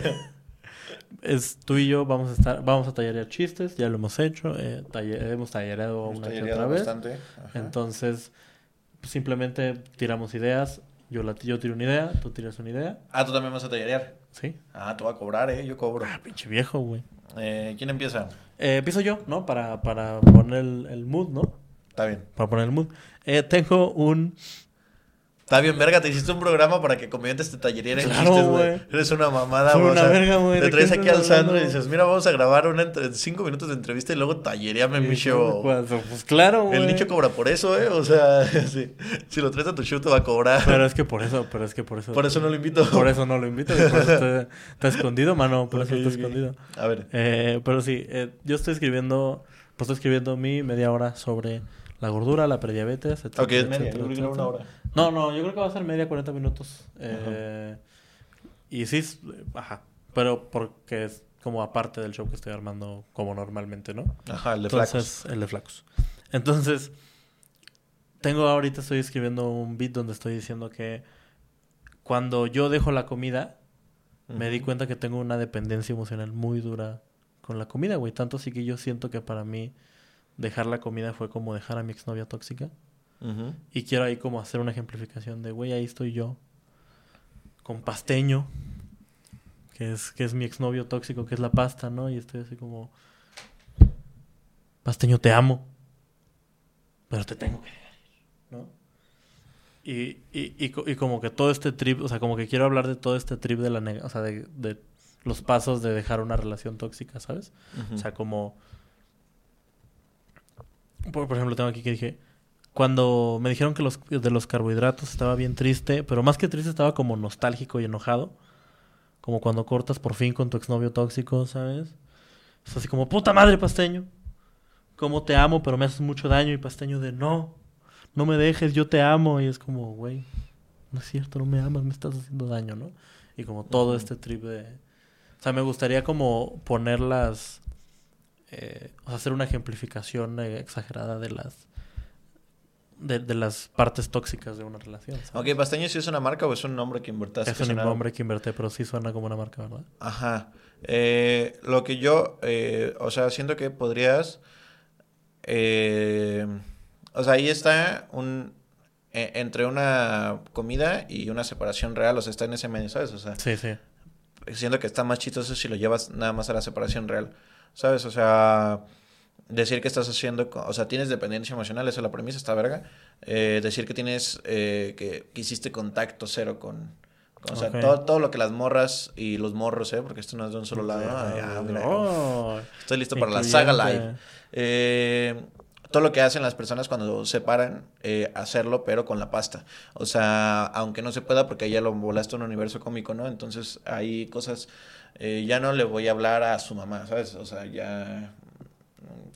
es, tú y yo vamos a estar, vamos a tallerear chistes, ya lo hemos hecho, eh, talle- hemos tallereado Hemos una tallereado otra vez. bastante. Ajá. Entonces, simplemente tiramos ideas. Yo, la, yo tiro una idea, tú tiras una idea. Ah, tú también vas a tallerear. Sí. Ah, tú vas a cobrar, ¿eh? Yo cobro. Ah, pinche viejo, güey. Eh, ¿Quién empieza? Eh, empiezo yo, ¿no? Para, para poner el, el mood, ¿no? Está bien. Para poner el mood. Eh, tengo un... Está bien, verga, te hiciste un programa para que comediantes te tallerieran Claro, chistes, güey. Eres una mamada, güey. o una sea, verga, güey, Te ¿de traes aquí al Sandro y dices, mira, vamos a grabar una entre cinco minutos de entrevista y luego tallereame mi show. Pues, pues claro, güey. El nicho cobra por eso, ¿eh? O sea, sí. si lo traes a tu show te va a cobrar. Pero es que por eso, pero es que por eso... Por eso no lo invito. Por eso no lo invito. y Por eso está, está escondido, mano. Por eso está escondido. A ver. Eh, pero sí, eh, yo estoy escribiendo... Pues estoy escribiendo mi media hora sobre la gordura, la prediabetes, etcétera, Ok, es media. etcétera, Yo creo que era una hora. No, no, yo creo que va a ser media 40 minutos. Eh, y sí, ajá. Pero porque es como aparte del show que estoy armando como normalmente, ¿no? Ajá, el de flacos. Entonces, el de flacos. Entonces, tengo ahorita, estoy escribiendo un beat donde estoy diciendo que cuando yo dejo la comida, me di cuenta que tengo una dependencia emocional muy dura con la comida, güey. Tanto así que yo siento que para mí dejar la comida fue como dejar a mi exnovia tóxica. Y quiero ahí como hacer una ejemplificación de, güey, ahí estoy yo, con pasteño, que es, que es mi exnovio tóxico, que es la pasta, ¿no? Y estoy así como, pasteño, te amo, pero te tengo que dejar ¿no? Y, y, y, co- y como que todo este trip, o sea, como que quiero hablar de todo este trip de la, o sea, de, de los pasos de dejar una relación tóxica, ¿sabes? O sea, como... Por, por ejemplo, tengo aquí que dije... Cuando me dijeron que los, de los carbohidratos estaba bien triste, pero más que triste estaba como nostálgico y enojado. Como cuando cortas por fin con tu exnovio tóxico, ¿sabes? Es así como, puta madre, pasteño. Cómo te amo, pero me haces mucho daño. Y pasteño de, no, no me dejes, yo te amo. Y es como, güey, no es cierto, no me amas, me estás haciendo daño, ¿no? Y como todo este trip de... O sea, me gustaría como ponerlas... eh, o sea, hacer una ejemplificación eh, exagerada de las... De, de las partes tóxicas de una relación. ¿sabes? Ok, Pasteño sí es una marca o es un nombre que invertaste. es un suena- nombre que inverté, pero sí suena como una marca, ¿verdad? Ajá. Eh, lo que yo, eh, o sea, siento que podrías, eh, o sea, ahí está un, e- entre una comida y una separación real, o sea, está en ese medio, ¿sabes? O sea, Sí, sí. siento que está más chistoso si lo llevas nada más a la separación real, ¿sabes? O sea, decir que estás haciendo, o sea, tienes dependencia emocional, esa es la premisa, está verga. Eh, decir que tienes, eh, que, que hiciste contacto cero con, con- o sea, todo, todo lo que las morras y los morros, ¿eh? Porque esto no es de un solo lado. Ah, mira, Oh, estoy listo para la saga live. Eh, todo lo que hacen las personas cuando se paran, eh, hacerlo, pero con la pasta. O sea, aunque no se pueda, porque ya lo volaste a un universo cómico, ¿no? Entonces, hay cosas. Eh, ya no le voy a hablar a su mamá, ¿sabes? O sea, ya.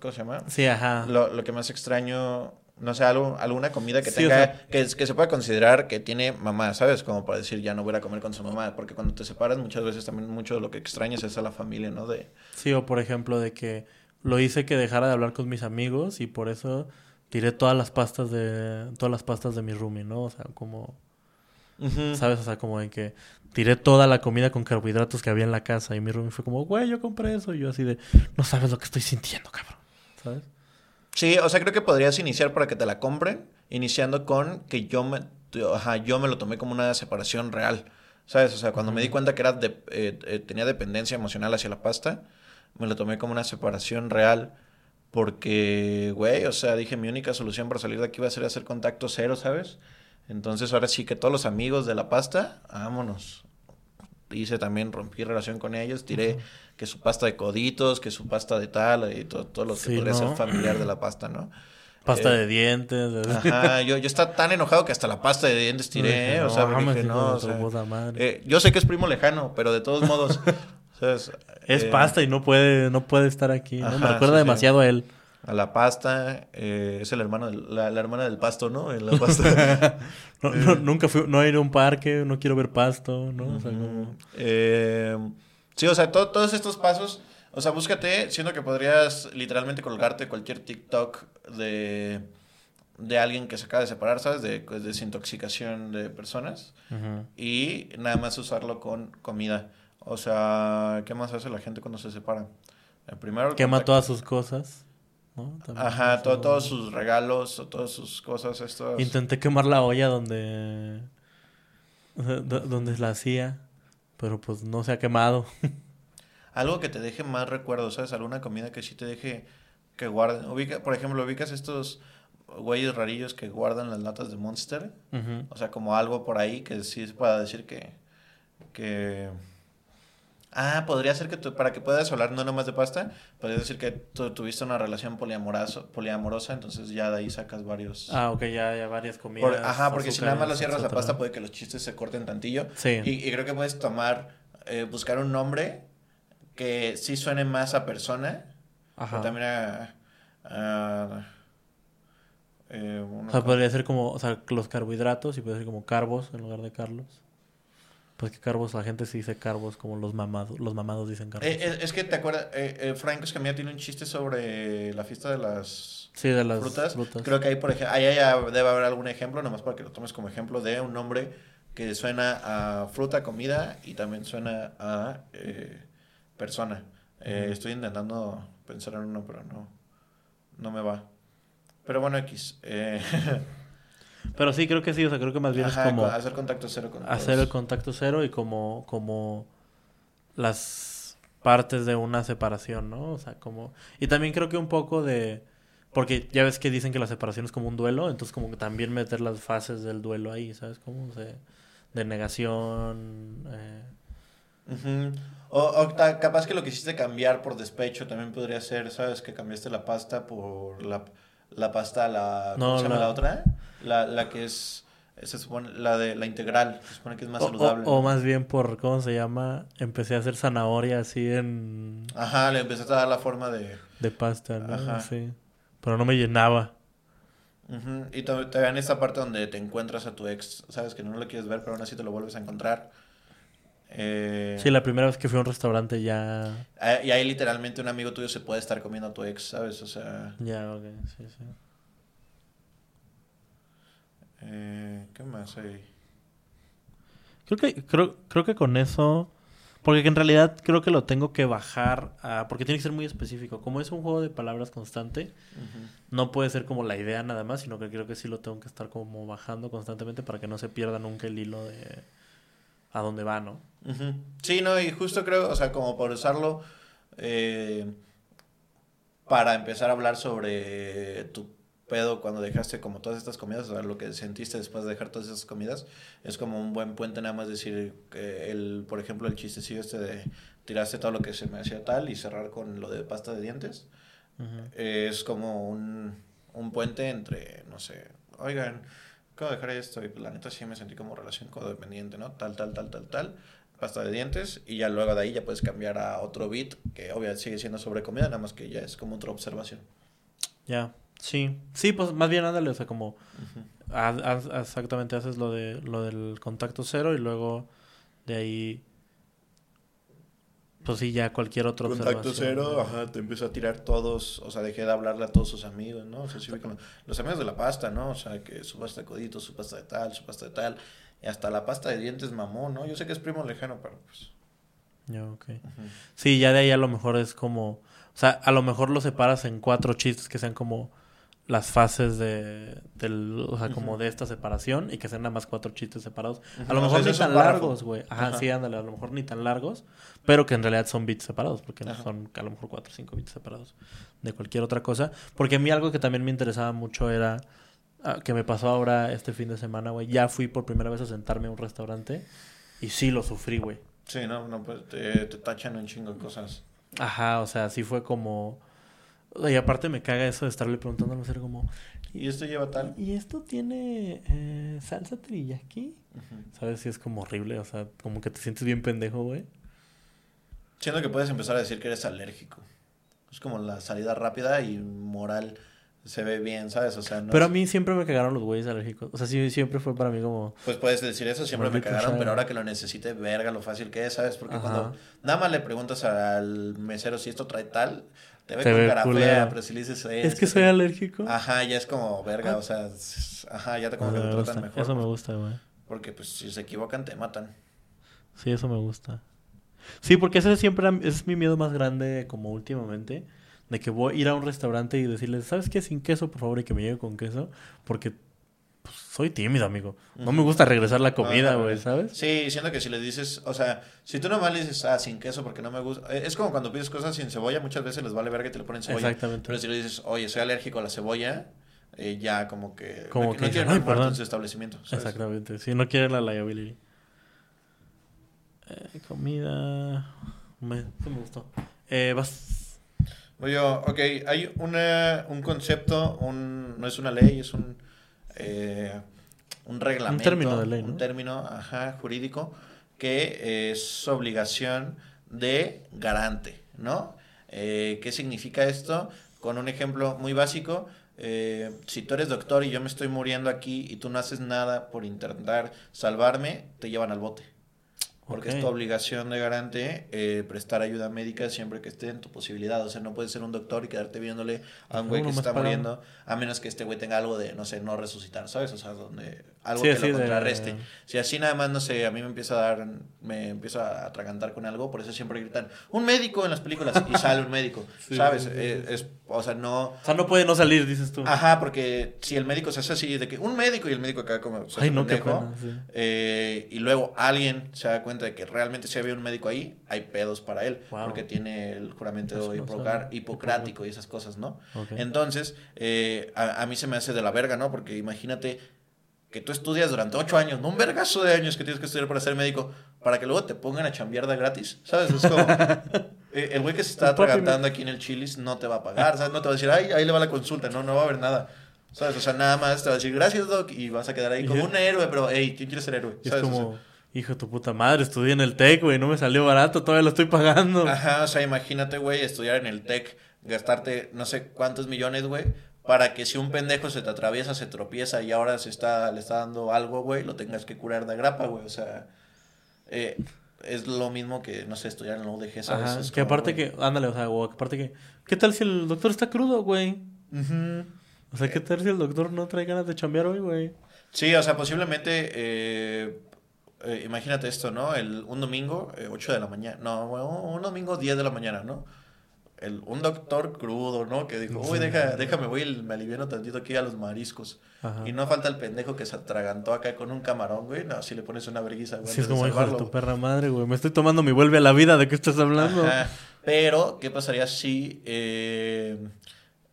¿Cómo se llama? Sí, ajá. Lo, lo que más extraño. No sé, algo, alguna comida que Sí, o tenga, sea- que, que se pueda considerar que tiene mamá, ¿sabes? Como para decir, ya no voy a comer con su mamá, porque cuando te separas muchas veces también mucho de lo que extrañas es a la familia, ¿no? De, Sí, o por ejemplo, de que lo hice que dejara de hablar con mis amigos y por eso tiré todas las pastas de todas las pastas de mi roomie, ¿no? O sea, como ¿Sabes? O sea, como en que tiré toda la comida con carbohidratos que había en la casa y mi roomie fue como, güey, yo compré eso. Y yo así de, no sabes lo que estoy sintiendo, cabrón. ¿Sabes? Sí, o sea, creo que podrías iniciar para que te la compren, iniciando con que yo me, ajá, yo me lo tomé como una separación real. ¿Sabes? O sea, cuando me di cuenta que era de, eh, eh, tenía dependencia emocional hacia la pasta, me lo tomé como una separación real. Porque, güey, o sea, dije, mi única solución para salir de aquí va a ser hacer contacto cero, ¿sabes? Entonces ahora sí que todos los amigos de la pasta, vámonos. Hice también, rompí relación con ellos, tiré que su pasta de coditos, que su pasta de tal, y todo, todo lo que podría ser familiar de la pasta, ¿no? Pasta eh, de dientes. Ajá, yo, yo estaba tan enojado que hasta la pasta de dientes tiré, o sea, dije, no, o sea, eh, yo sé que es primo lejano, pero de todos modos, es eh, pasta y no puede, no puede estar aquí, ¿no? Me recuerda demasiado a él a la pasta, eh, es el hermano la, hermana del pasto, ¿no? En la pasta. no, nunca fui, no he ido a un parque, no quiero ver pasto, ¿no? Eh, sí, o sea, todos estos pasos, o sea, búscate, siendo que podrías literalmente colgarte cualquier TikTok de, de alguien que se acaba de separar, ¿sabes? De, desintoxicación de personas y nada más usarlo con comida. O sea, ¿qué más hace la gente cuando se separa? primero Quema todas sus cosas. Ajá, todos sus regalos o todas sus cosas. Estos... Intenté quemar la olla donde, donde la hacía, pero pues no se ha quemado. Algo que te deje más recuerdos, ¿sabes? Alguna comida que sí te deje que guarden. Ubica, por ejemplo, ubicas estos güeyes rarillos que guardan las latas de Monster. O sea, como algo por ahí que sí es para decir que... que Ah, podría ser que tú, para que puedas hablar no nomás de pasta, podrías decir que tú tuviste una relación poliamorosa, poliamorosa, entonces ya de ahí sacas varios. Ah, ok, ya, ya varias comidas. ajá, porque si nada más lo cierras la pasta, puede que los chistes se corten tantillo. Sí. Y, creo que puedes tomar, eh, buscar un nombre que sí suene más a persona. Ajá. también a. Eh, o sea, podría ser como, o sea, los carbohidratos y puede ser como carbos en lugar de Carlos. Pues que carbos, la gente se dice carbos como los mamados, los mamados dicen carbos. Eh, eh, es que te acuerdas, eh, eh, Franco Escamilla tiene un chiste sobre la fiesta de las, sí, de las frutas. Creo que ahí, por ejemplo, ahí debe haber algún ejemplo, nomás para que lo tomes como ejemplo de un nombre que suena a fruta, comida y también suena a persona. Estoy intentando pensar en uno, pero no, no me va. Pero bueno, X. Pero sí, creo que sí, o sea, creo que más bien es como... Hacer contacto cero con Hacer el contacto cero y como, como las partes de una separación, ¿no? O sea, como... Y también creo que un poco de... Porque ya ves que dicen que la separación es como un duelo, entonces como que también meter las fases del duelo ahí, ¿sabes? Como de negación. Eh. o, capaz que lo que hiciste cambiar por despecho también podría ser, ¿sabes? Que cambiaste la pasta por la, la pasta, la... ¿Cómo se llama la otra? La, la que es, se supone, la de la integral, se supone que es más saludable. O, más bien por, ¿cómo se llama? Empecé a hacer zanahoria así en... Ajá, le empecé a dar la forma de... De pasta, ¿no? Ajá. Sí. Pero no me llenaba. Y te, te en esta parte donde te encuentras a tu ex, sabes que no lo quieres ver, pero aún así te lo vuelves a encontrar. Eh... Sí, la primera vez que fui a un restaurante ya... Ah, y ahí literalmente un amigo tuyo se puede estar comiendo a tu ex, ¿sabes? O sea... Ya, ok, sí, sí. Eh, ¿Qué más hay? Creo que, creo, creo que con eso. Porque en realidad creo que lo tengo que bajar a, porque tiene que ser muy específico. Como es un juego de palabras constante, no puede ser como la idea nada más, sino que creo que sí lo tengo que estar como bajando constantemente para que no se pierda nunca el hilo de a dónde va, ¿no? Sí, no, y justo creo, o sea, como por usarlo eh, para empezar a hablar sobre tu pedo cuando dejaste como todas estas comidas, o sea, lo que sentiste después de dejar todas esas comidas, es como un buen puente nada más decir que el, por ejemplo, el chistecillo este de tiraste todo lo que se me hacía tal y cerrar con lo de pasta de dientes, es como un, un puente entre, no sé, oigan, ¿cómo dejar esto? Y la neta sí me sentí como relación codependiente, ¿no? Tal, tal, tal, tal, tal pasta de dientes y ya luego de ahí ya puedes cambiar a otro beat que obviamente sigue siendo sobre comida, nada más que ya es como otra observación. Ya. Sí, sí, pues más bien ándale, o sea, como exactamente haces lo de lo del contacto cero y luego de ahí pues sí, ya cualquier otro Contacto cero, ajá, te empieza a tirar todos, o sea, dejé de hablarle a todos sus amigos, ¿no? O sea, sí, con los amigos de la pasta, ¿no? O sea, que su pasta de codito, su pasta de tal, su pasta de tal. Y hasta la pasta de dientes mamó, ¿no? Yo sé que es primo lejano, pero pues. Ya, ok. ujú. Sí, ya de ahí a lo mejor es como. O sea, a lo mejor lo separas en cuatro chistes que sean como las fases de, del, o sea, como de esta separación y que sean nada más cuatro chistes separados. A lo O mejor sea, ni tan largos, güey. Ajá, Ajá. sí, ándale, a lo mejor ni tan largos, pero que en realidad son bits separados, porque no Ajá. son a lo mejor cuatro o cinco bits separados de cualquier otra cosa. Porque a mí algo que también me interesaba mucho era, ah, que me pasó ahora este fin de semana, güey. Ya fui por primera vez a sentarme a un restaurante y sí lo sufrí, güey. Sí, no, no, pues te, te tachan un chingo de cosas. Ajá, o sea, sí fue como... Y aparte me caga eso de estarle preguntando al mesero como... ¿Y esto lleva tal? ¿Y esto tiene eh, salsa teriyaki? Ujú. ¿Sabes? Sí es como horrible, o sea, como que te sientes bien pendejo, güey. Siento que puedes empezar a decir que eres alérgico. Es como la salida rápida y moral se ve bien, ¿sabes? O sea, no Pero a mí siempre me cagaron los güeyes alérgicos. O sea, sí, siempre fue para mí como... Pues puedes decir eso, siempre me cagaron, pero ahora que lo necesite, verga lo fácil que es, ¿sabes? Porque Ajá. cuando nada más le preguntas al mesero si esto trae tal, te ve Te con ve cara fea, pero si le dices... "Eh, Es que sí". soy alérgico. Ajá, ya es como verga, o sea, ajá, ya te como Ah, que te me tratan gusta. mejor. Eso me gusta, güey. Porque pues si se equivocan te matan. Sí, eso me gusta. Sí, porque ese siempre ese es mi miedo más grande como últimamente. De que voy a ir a un restaurante y decirles, ¿sabes qué? Sin queso, por favor, y que me llegue con queso. Porque pues, soy tímido, amigo. No me gusta regresar la comida, güey, ¿sabes? Sí, siento que si le dices, o sea, si tú nomás le dices, ah, sin queso porque no me gusta. eh, Es como cuando pides cosas sin cebolla, muchas veces les vale verga que te le ponen cebolla. Exactamente. Pero si le dices, oye, soy alérgico a la cebolla, eh, ya como que. Como no, que no quieren en su establecimiento. ¿sabes? Exactamente. Si no quieren la liability. Eh, comida. Me, sí me gustó. Eh, vas. Yo, ok, hay una, un concepto, un, no es una ley, es un, eh, un reglamento. término de ley, ¿no? Un término, ajá, jurídico, que es obligación de garante, ¿no? Eh, ¿Qué significa esto? Con un ejemplo muy básico, eh, si tú eres doctor y yo me estoy muriendo aquí y tú no haces nada por intentar salvarme, te llevan al bote. Porque es tu obligación de garante eh, prestar ayuda médica siempre que esté en tu posibilidad. O sea, no puedes ser un doctor y quedarte viéndole a un güey que se está muriendo, a menos que este güey tenga algo de, no sé, no resucitar, ¿sabes? O sea, donde algo Sí, que así lo de- contrarreste. Si así nada más, no sé, a mí me empieza a dar, me empiezo a atragantar con algo, por eso siempre gritan, un médico en las películas y sale un médico, Sí, ¿sabes? sí, sí, Eh, sí. es, o sea, no... O sea, no puede no salir, dices tú. Ajá, porque si el médico se hace así, de que un médico y el médico acá como... se Ay, no, qué pendejo, pena. sí. eh, y luego alguien se da cuenta de que realmente sí había un médico ahí, hay pedos para él, Wow. porque tiene el juramento no hipocrático y esas cosas, ¿no? Entonces, eh, a, a mí se me hace de la verga, ¿no? Porque imagínate que tú estudias durante ocho años, no un vergazo de años que tienes que estudiar para ser médico, para que luego te pongan a chambear de gratis, ¿sabes? Es como... eh, el güey que se está atragantando aquí en el chilis no te va a pagar, ¿sabes? No te va a decir, ay, ahí le va la consulta, no, no va a haber nada. ¿Sabes? O sea, nada más te va a decir, gracias, doc, y vas a quedar ahí como es- un héroe, pero, hey, ¿quién quiere ser héroe? Es ¿Sabes? O sea, como, hijo de tu puta madre, estudié en el TEC, güey, no me salió barato, todavía lo estoy pagando. Ajá, o sea, imagínate, güey, estudiar en el TEC, gastarte no sé cuántos millones, güey, para que si un pendejo se te atraviesa, se tropieza y ahora se está, le está dando algo, güey, lo tengas que curar de grapa, güey. O sea, eh, es lo mismo que, no sé, estudiar en la UDG, ¿sabes? Ajá, Es que como, aparte güey, que, ándale, o sea, o aparte que, ¿qué tal si el doctor está crudo, güey? ujú. O sea, ¿qué tal si el doctor no trae ganas de chambear hoy, güey? Sí, o sea, posiblemente, eh, eh, imagínate esto, ¿no? El, un domingo, eh, 8 de la mañana, no, un domingo 10 de la mañana, ¿no? El, un doctor crudo, ¿no? Que dijo, uy, deja, déjame, voy, me aliviano tantito aquí a los mariscos. Ajá. Y no falta el pendejo que se atragantó acá con un camarón, güey. No, si le pones una vergüenza, güey. Sí, es como hijo de tu perra madre, güey. Me estoy tomando mi vuelve a la vida, ¿de qué estás hablando? Ajá. Pero, ¿qué pasaría si eh,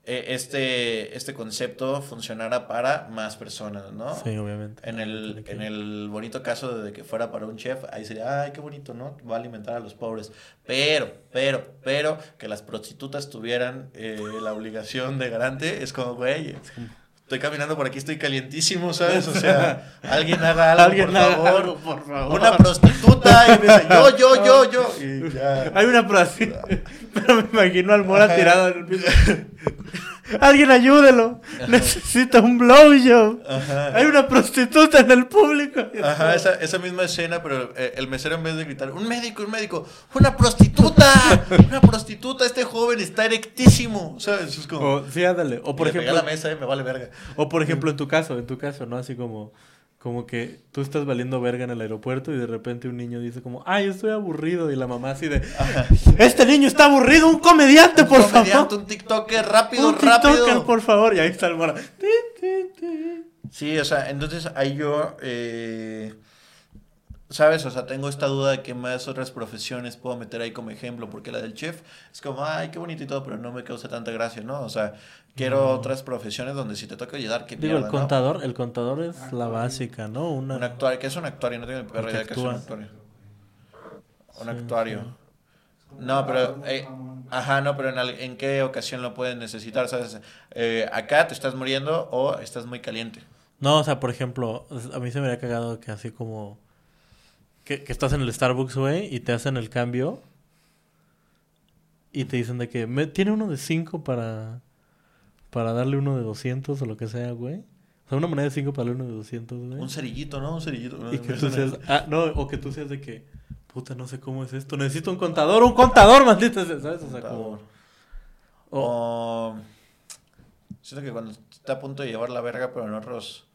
eh, este, este concepto funcionara para más personas, no? Sí, obviamente. En el, en el bonito caso de que fuera para un chef, ahí sería, ay, qué bonito, ¿no? Va a alimentar a los pobres. Pero, pero, pero, que las prostitutas tuvieran eh, la obligación de garante, es como, güey, estoy caminando por aquí, estoy calientísimo, ¿sabes? O sea, alguien haga algo, Alguien por haga favor. algo, por favor. Una prostituta, y me dice, yo, yo, yo, yo. Y ya. Hay una así, pero me imagino al Mora tirado en el piso. Alguien ayúdelo. Necesita un blowjob. Ajá. Hay una prostituta en el público. Ajá, esa, esa misma escena, pero eh, el mesero en vez de gritar, un médico, un médico, una prostituta, una prostituta, este joven está erectísimo, ¿sabes? Es como, O, sí, ándale. O por ejemplo, la mesa me vale verga. o por ejemplo en tu caso, en tu caso, ¿no? Así como como que tú estás valiendo verga en el aeropuerto y de repente un niño dice como, ay, estoy aburrido. Y la mamá así de, este niño está aburrido, un comediante, por Comediante, favor. un TikToker, rápido, Un TikToker, rápido. por favor. Y ahí está el mora. Sí, o sea, entonces ahí yo, eh, ¿sabes? O sea, tengo esta duda de qué más otras profesiones puedo meter ahí como ejemplo, porque la del chef es como, ay, qué bonito y todo, pero no me causa tanta gracia, ¿no? O sea, quiero otras profesiones donde si te toca ayudar, qué Digo, el ¿no? contador, el contador es la básica, ¿no? Una, Un actuario, ¿qué es un actuario? No tengo ni que idea qué es un actuario. Un Sí, actuario. No, pero, eh, ajá, no, pero en, al- en qué ocasión lo puedes necesitar, ¿sabes? Eh, acá te estás muriendo o estás muy caliente. No, o sea, por ejemplo, a mí se me había cagado que así como... Que, que estás en el Starbucks, güey, y te hacen el cambio. Y te dicen de que me, tiene uno de 5 para... Para darle uno de 200 o lo que sea, güey. O sea, una moneda de 5 para darle uno de 200, güey. Un cerillito, ¿no? Un cerillito. Y que tú seas... Ah, no, o que tú seas de que... Puta, no sé cómo es esto. Necesito un contador, un contador, maldita ¿sabes? O sea, como... o- O... Siento que cuando está a punto de llevar la verga, pero en otros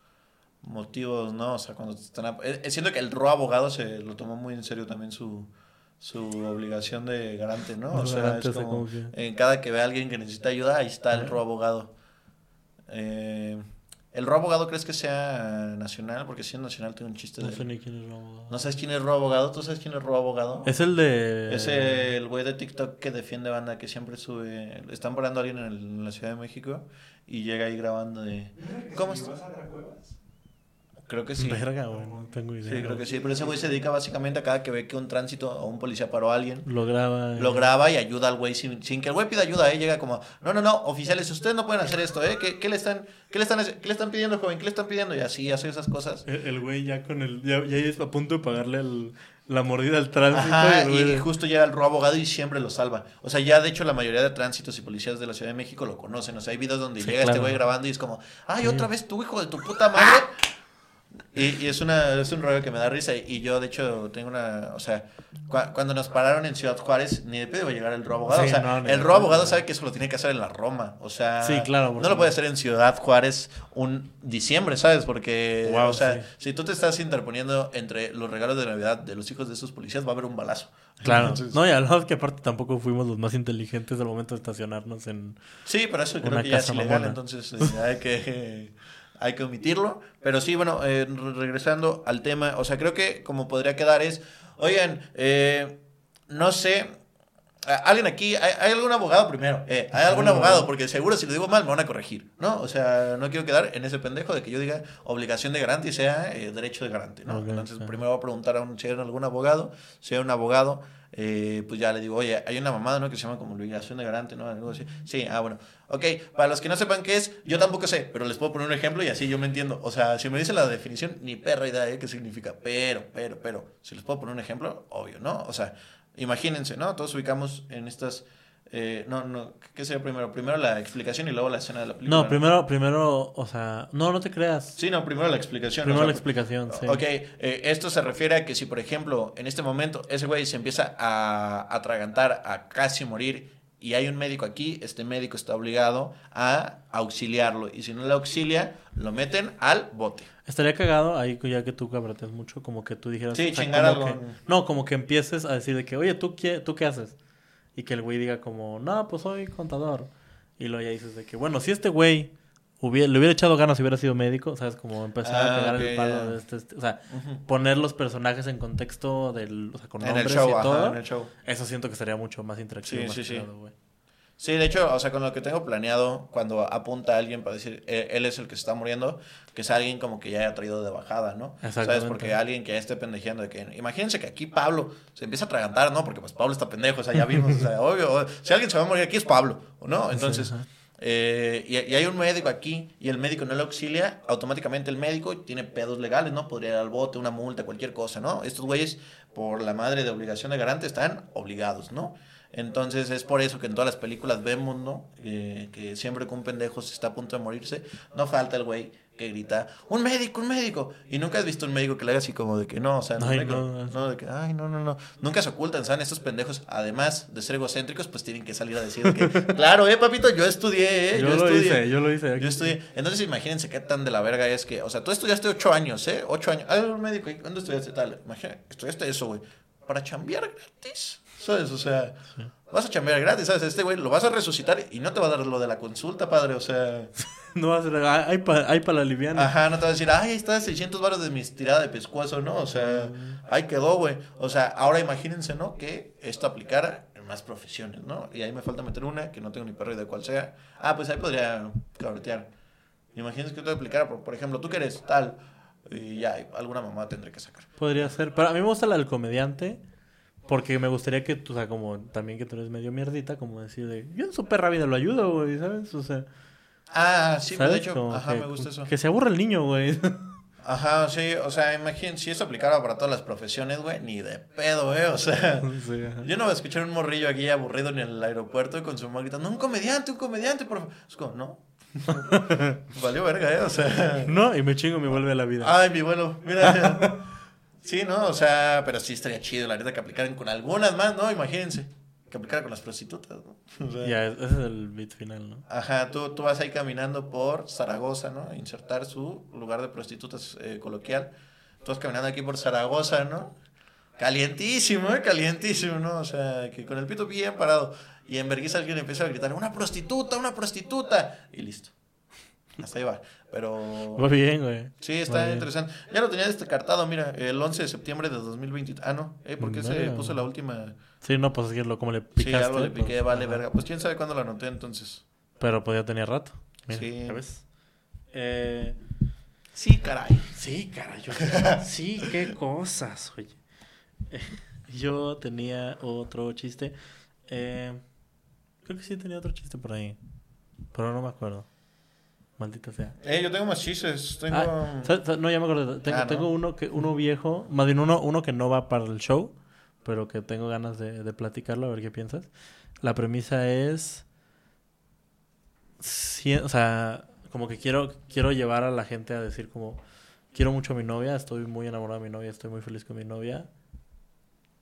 motivos, ¿no? O sea, cuando te están... a- eh, eh, Siento que el ro abogado se lo tomó muy en serio también su, su obligación de garante, ¿no? O sea, es como... En cada que ve a alguien que necesita ayuda, ahí está el Ajá. ro abogado. Eh, ¿El ro abogado crees que sea nacional? Porque si es nacional tiene un chiste No de... sé ni quién es el abogado. ¿No sabes quién es ro abogado? ¿Tú sabes quién es ro abogado? Es el de... Es el güey de TikTok que defiende banda que siempre sube. Están parando a alguien en, el- en la Ciudad de México y llega ahí grabando de. ¿Cómo está? Creo que sí. Verga, güey, no tengo idea. Sí, creo que sí. Pero ese güey se dedica básicamente a cada que ve que un tránsito o un policía paró a alguien. Lo graba. eh. Lo graba y ayuda al güey sin, sin que el güey pida ayuda, ¿eh? Llega como, no, no, no, oficiales, ustedes no pueden hacer esto, ¿eh? ¿Qué, qué le, están, qué, le, están, qué le están pidiendo, joven? ¿Qué le están pidiendo? Y así hace esas cosas. El güey ya con el. Ya, ya es a punto de pagarle el- la mordida al tránsito. Ajá, y justo llega el ro abogado y siempre lo salva. O sea, ya de hecho la mayoría de tránsitos y policías de la Ciudad de México lo conocen. O sea, hay videos donde Sí, llega este güey grabando y es como, ay, otra vez tu hijo de tu puta madre. Y, y es, una, es un rollo que me da risa. Y yo, de hecho, tengo una. O sea, cua- cuando nos pararon en Ciudad Juárez, ni de pedo iba a llegar el ro abogado. Sí, o sea, no, el de ro abogado sabe que eso lo tiene que hacer en la Roma. O sea, Sí, claro, por no lo puede hacer en Ciudad Juárez un diciembre, ¿sabes? Porque, Wow, o sea, sí. si tú te estás interponiendo entre los regalos de Navidad de los hijos de esos policías, va a haber un balazo. Claro. Entonces- No, y al lado que aparte tampoco fuimos los más inteligentes al momento de estacionarnos en. Sí, pero eso creo que ya es ilegal, mamona. entonces eh, hay que hay que omitirlo. Pero sí, bueno, eh, re- regresando al tema, o sea, creo que como podría quedar es, oigan, eh, no sé, alguien aquí, ¿hay, hay algún abogado primero? Eh, ¿Hay algún No. abogado? Porque seguro si lo digo mal me van a corregir, ¿no? O sea, no quiero quedar en ese pendejo de que yo diga obligación de garante y sea eh, derecho de garante, ¿no? Entonces, primero voy a preguntar a un, si hay algún abogado, si hay un abogado, eh, pues ya le digo, oye, hay una mamada, ¿no? Que se llama como obligación de garante, ¿no? Algo así. Sí, ah, bueno. Ok, para los que no sepan qué es, yo tampoco sé, pero les puedo poner un ejemplo y así yo me entiendo. O sea, si me dicen la definición, ni perra idea de qué significa, pero, pero, pero, si les puedo poner un ejemplo, obvio, ¿no? O sea, imagínense, ¿no? Todos ubicamos en estas... eh, no, no, ¿qué sería primero? Primero la explicación y luego la escena de la película. No, primero, primero, o sea. No, no te creas. Sí, no, primero la explicación. primero o la explicación, sí. Ok, eh, esto se refiere a que si, por ejemplo, en este momento ese güey se empieza a atragantar, a casi morir, y hay un médico aquí, este médico está obligado a auxiliarlo. Y si no le auxilia, lo meten al bote. Estaría cagado ahí ya que tú cabrateas mucho, como que tú dijeras. Sí, o sea, chingar algo. que- no, como que empieces a decir de que, oye, ¿tú qué, ¿tú qué haces? Y que el güey diga como, no, pues soy contador. Y luego ya dices de que, bueno, si este güey hubiera, le hubiera echado ganas si hubiera sido médico, ¿sabes? Como empezar Ah, a pegar ok, el palo de este, este- O sea, poner los personajes en contexto del, o sea, con En el nombres show, y ajá, todo. en el show. Eso siento que sería mucho más interactivo. Sí, más sí, güey. Sí, de hecho, o sea, con lo que tengo planeado, cuando apunta a alguien para decir, eh, él es el que se está muriendo, que sea alguien como que ya haya traído de bajada, ¿no? ¿Sabes? Porque alguien que ya esté pendejeando de que, imagínense que aquí Pablo se empieza a atragantar, ¿no? Porque pues Pablo está pendejo, o sea, ya vimos, o sea, obvio, o- si alguien se va a morir aquí es Pablo, ¿o no? Entonces, Sí, eh, y, y hay un médico aquí y el médico no le auxilia, automáticamente el médico tiene pedos legales, ¿no? Podría ir al bote, una multa, cualquier cosa, ¿no? Estos güeyes, por la madre de obligación de garante, están obligados, ¿no? Entonces es por eso que en todas las películas vemos, ¿no? Eh, que siempre que un pendejo se está a punto de morirse, no falta el güey que grita, un médico, un médico. Y nunca has visto un médico que le haga así como de que no, o sea, no, Ay, médico, no. no, de que, ay, no, no, no. Nunca se ocultan, ¿saben? Estos pendejos, además de ser egocéntricos, pues tienen que salir a decir que, claro, eh, papito, yo estudié, eh, Yo, yo, lo estudié. hice, yo lo hice. Yo estudié. Entonces imagínense qué tan de la verga es que, o sea, tú estudiaste ocho años, ¿eh? Ocho años. Ah, un médico, ¿y ¿cuándo estudiaste tal? Imagínate, estudiaste eso, güey. Para chambear gratis. ¿Sabes? O sea, vas a chambear gratis, ¿sabes? Este güey lo vas a resucitar y no te va a dar lo de la consulta, padre. O sea, No va a Hay para hay pa la liviana. ajá, no te va a decir, ay, ahí está 600 baros de mi tirada de pescuezo, ¿no? O sea, ahí quedó, güey. O sea, ahora imagínense, ¿no? Que esto aplicara en más profesiones, ¿no? Y ahí me falta meter una que no tengo ni perro de cuál sea. Ah, pues ahí podría cabretear. Imagínense que esto aplicara, por, por ejemplo, tú que eres tal, y ya, alguna mamá tendré que sacar. Podría ser. Pero a mí me gusta la del comediante. Porque me gustaría que, tú, o sea, como también que tú eres medio mierdita, como decir de, yo en su perra vida lo ayudo, güey, ¿sabes? O sea, Ah, sí, pues, de ¿sabes? hecho, Como ajá, que, me gusta eso. Que se aburra el niño, güey. Ajá, sí, o sea, imagínense, si eso aplicara para todas las profesiones, güey, ni de pedo, eh, o sea. Sí. Yo no voy a escuchar un morrillo aquí aburrido en el aeropuerto y con su mamá gritando, un comediante, un comediante, por favor. Es como, no. Valió verga, ¿eh? O sea. No, y me chingo me vuelve a la vida. Ay, mi vuelo, mira. Sí, ¿no? O sea, pero sí estaría chido, la neta, que aplicaran con algunas más, ¿no? Imagínense. Que aplicaran con las prostitutas, ¿no? O sea, Ya, ese es el beat final, ¿no? Ajá, tú, tú vas ahí caminando por Zaragoza, ¿no? Insertar su lugar de prostitutas eh, coloquial. Tú vas caminando aquí por Zaragoza, ¿no? Calientísimo, ¿eh? Calientísimo, ¿no? O sea, que con el pito bien parado. Y en vergüenza alguien empieza a gritar, una prostituta, una prostituta. Y listo. Hasta ahí va. Pero... Va bien, güey. Sí, está interesante. Ya lo tenía descartado, mira, el 11 de septiembre de 2020. Ah, no, ¿eh? ¿Por qué se Verga. puso la última? Sí, no, pues es como le picaste. Sí, algo le piqué, pues, vale, verga. Pues quién sabe cuándo lo anoté entonces. Pero pues ya tenía rato. Mira, Sí. ¿ya ves? Eh, Sí, caray. sí, caray. yo- sí, qué cosas, oye. Yo tenía otro chiste. Eh, creo que sí tenía otro chiste por ahí. Pero no me acuerdo. Maldita sea. Eh, yo tengo más chistes. Tengo. Ah, no, ya me acordé. Tengo, Ah, ¿no? tengo uno que uno viejo, más bien uno, uno que no va para el show, pero que tengo ganas de, de platicarlo, a ver qué piensas. La premisa es, sí, o sea, como que quiero, quiero llevar a la gente a decir como, quiero mucho a mi novia, estoy muy enamorado de mi novia, estoy muy feliz con mi novia,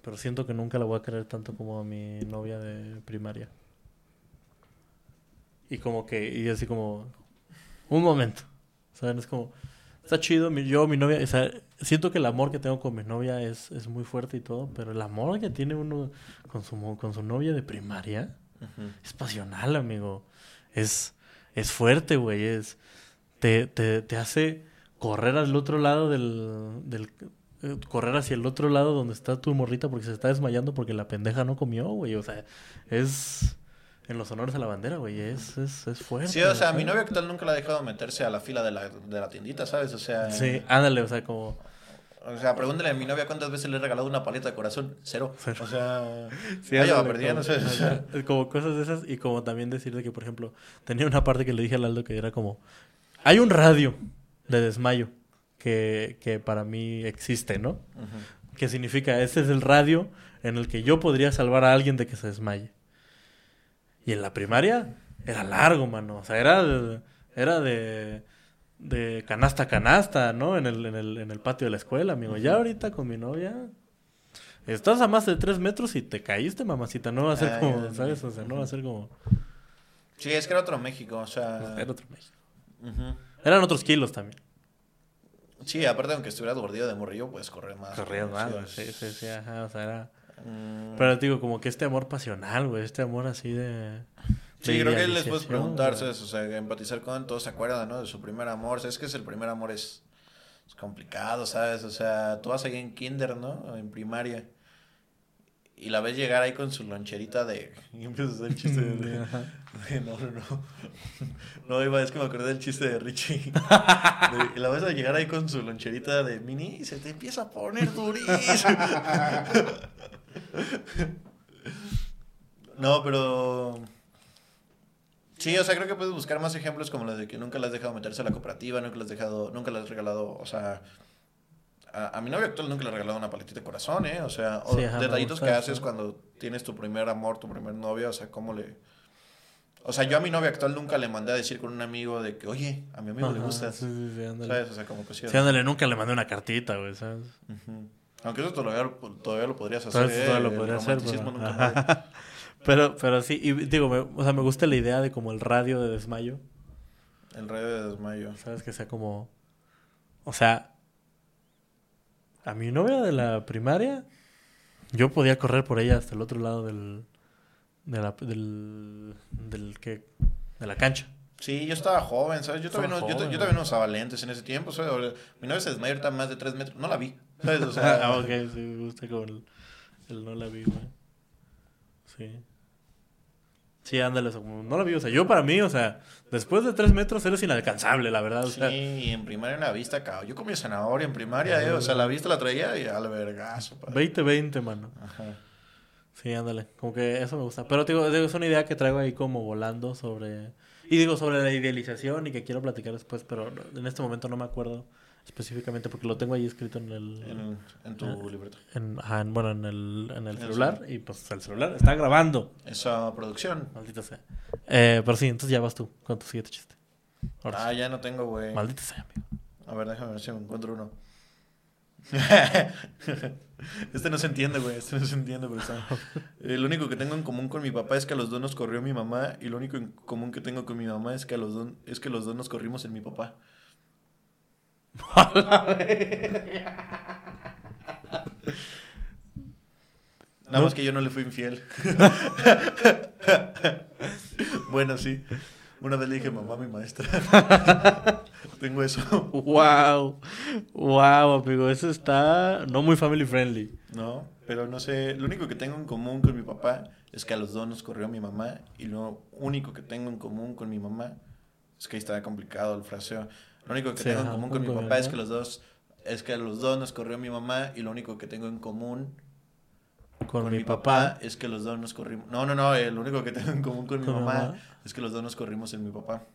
pero siento que nunca la voy a querer tanto como a mi novia de primaria. Y como que, y así como, un momento. ¿Saben? Es como, está chido, mi- yo, mi novia, o sea, siento que el amor que tengo con mi novia es, es muy fuerte y todo, pero el amor que tiene uno con su, con su novia de primaria es pasional, amigo. Es, es fuerte, güey. Es, te, te, te hace correr al otro lado del, del... eh, Correr hacia el otro lado donde está tu morrita porque se está desmayando porque la pendeja no comió, güey. O sea, es... En los honores a la bandera, güey. Es, es, es fuerte. Sí, o sea, mi ¿sabes? novia tal nunca la ha dejado meterse a la fila de la, de la tiendita, ¿sabes? O sea, Sí, ándale, o sea, como... o sea, pregúntale a mi novia cuántas veces le he regalado una paleta de corazón. Cero. Cero. O sea, Sí, ella va ándale, perdiendo, como, ¿sabes? O sea, ajá, como cosas de esas y como también decir de que, por ejemplo, tenía una parte que le dije al Aldo que era como, hay un radio de desmayo que, que para mí existe, ¿no? Que significa, ese es el radio en el que yo podría salvar a alguien de que se desmaye. Y en la primaria era largo, mano. O sea, era de, era de, de canasta a canasta, ¿no? En el, en, el, en el patio de la escuela, amigo. Ya ahorita con mi novia... Estás a más de tres metros y te caíste, mamacita. No va a ser Ay, como, ay, ¿sabes? O sea, no va a ser como... Sí, es que era otro México, o sea. Era otro México. Eran otros kilos también. Sí, aparte, aunque estuvieras gordillo de morrillo, puedes correr más. Corrías más, Sí, sí, sí, ajá. O sea, era... Mm. Pero digo, como que este amor pasional, güey. Este amor así de... Sí, de creo que les puedes idealización, preguntar, güey. ¿sabes? O sea, empatizar con todos se acuerdan, ¿no? De su primer amor. ¿Sabes que es el primer amor es, es complicado, ¿sabes? O sea, tú vas ahí en kinder, ¿no? En primaria. Y la ves llegar ahí con su loncherita de... Y empiezas a hacer el chiste de... De- No, no, no. No, iba, es que me acordé del chiste de Richie. De- y la ves a llegar ahí con su loncherita de mini y se te empieza a poner durísimo. No, pero... Sí, o sea, creo que puedes buscar más ejemplos como los de que nunca le has dejado meterse a la cooperativa, nunca le has dejado, nunca le has regalado, o sea, a, a mi novia actual nunca le he regalado una paletita de corazón, ¿eh? O sea, o Sí, detallitos gusta que haces cuando tienes tu primer amor, tu primer novia, o sea, cómo le... O sea, yo a mi novia actual nunca le mandé a decir con un amigo de que, oye, a mi amigo le gustas. Sí, sí, sí, ándale. ¿Sabes? O sea, como que sí. Sí, ándale, nunca le mandé una cartita, güey, ¿sabes? Ujú. Aunque eso todavía, todavía lo podrías hacer. Todavía- ¿eh? todavía lo podría hacer, pero- nunca. Pero, pero sí, y digo, me, o sea, me gusta la idea de como el radio de desmayo, El rey de desmayo. ¿sabes? Que sea como, o sea, a mi novia de la primaria, yo podía correr por ella hasta el otro lado del, de la, del, del que, de la cancha. Sí, yo estaba joven, ¿sabes? Yo todavía, no, Estaba yo, joven, yo todavía no usaba lentes en ese tiempo, ¿sabes? Mi novia se desmayó ahorita más de 3 metros. No la vi, ¿sabes? O sea, ah, ok, sí, me gusta como el, el no la vi, güey. Sí. Sí, ándale, como no la vi, o sea, yo para mí, o sea, después de tres metros eres inalcanzable, la verdad, o sí, sea. y en primaria la vista, cabrón. Yo comía zanahoria en primaria, ¿eh? O sea, la vista la traía y al vergazo, padre. 20-20, mano. Ajá. Sí, ándale. Como que eso me gusta. Pero digo, digo, es una idea que traigo ahí como volando sobre... Y digo, sobre la idealización y que quiero platicar después, pero en este momento no me acuerdo específicamente porque lo tengo ahí escrito en el... En, en tu libreta. en- ajá, en- bueno, en el, en el el celular. Y pues el celular está grabando. Esa producción. Maldita sea. Eh, pero sí, entonces ya vas tú con tu siguiente chiste. Ahora Ah, sí. ya no tengo, güey. Maldita sea, amigo. A ver, déjame ver si me encuentro uno. este no se entiende, güey. Este no se entiende, pero está. Lo único que tengo en común con mi papá es que a los dos nos corrió mi mamá. Y lo único en común que tengo con mi mamá es que a los dos, es que los dos nos corrimos en mi papá. Nada más que yo no le fui infiel. bueno, sí. Una vez le dije mamá mi maestra. Tengo eso. Wow. Wow, amigo. Eso está no muy family friendly. No, pero no sé. Lo único que tengo en común con mi papá es que a los dos nos corrió mi mamá. Y lo único que tengo en común con mi mamá es que ahí está complicado el fraseo. Lo único que Sí, tengo en común con mi papá es que los dos es que a los dos nos corrió mi mamá y lo único que tengo en común Con, con mi, papá. papá es que los dos nos corrimos. No, no, no, eh, lo único que tengo en común con mi Con mi mamá mamá. es que los dos nos corrimos en mi papá.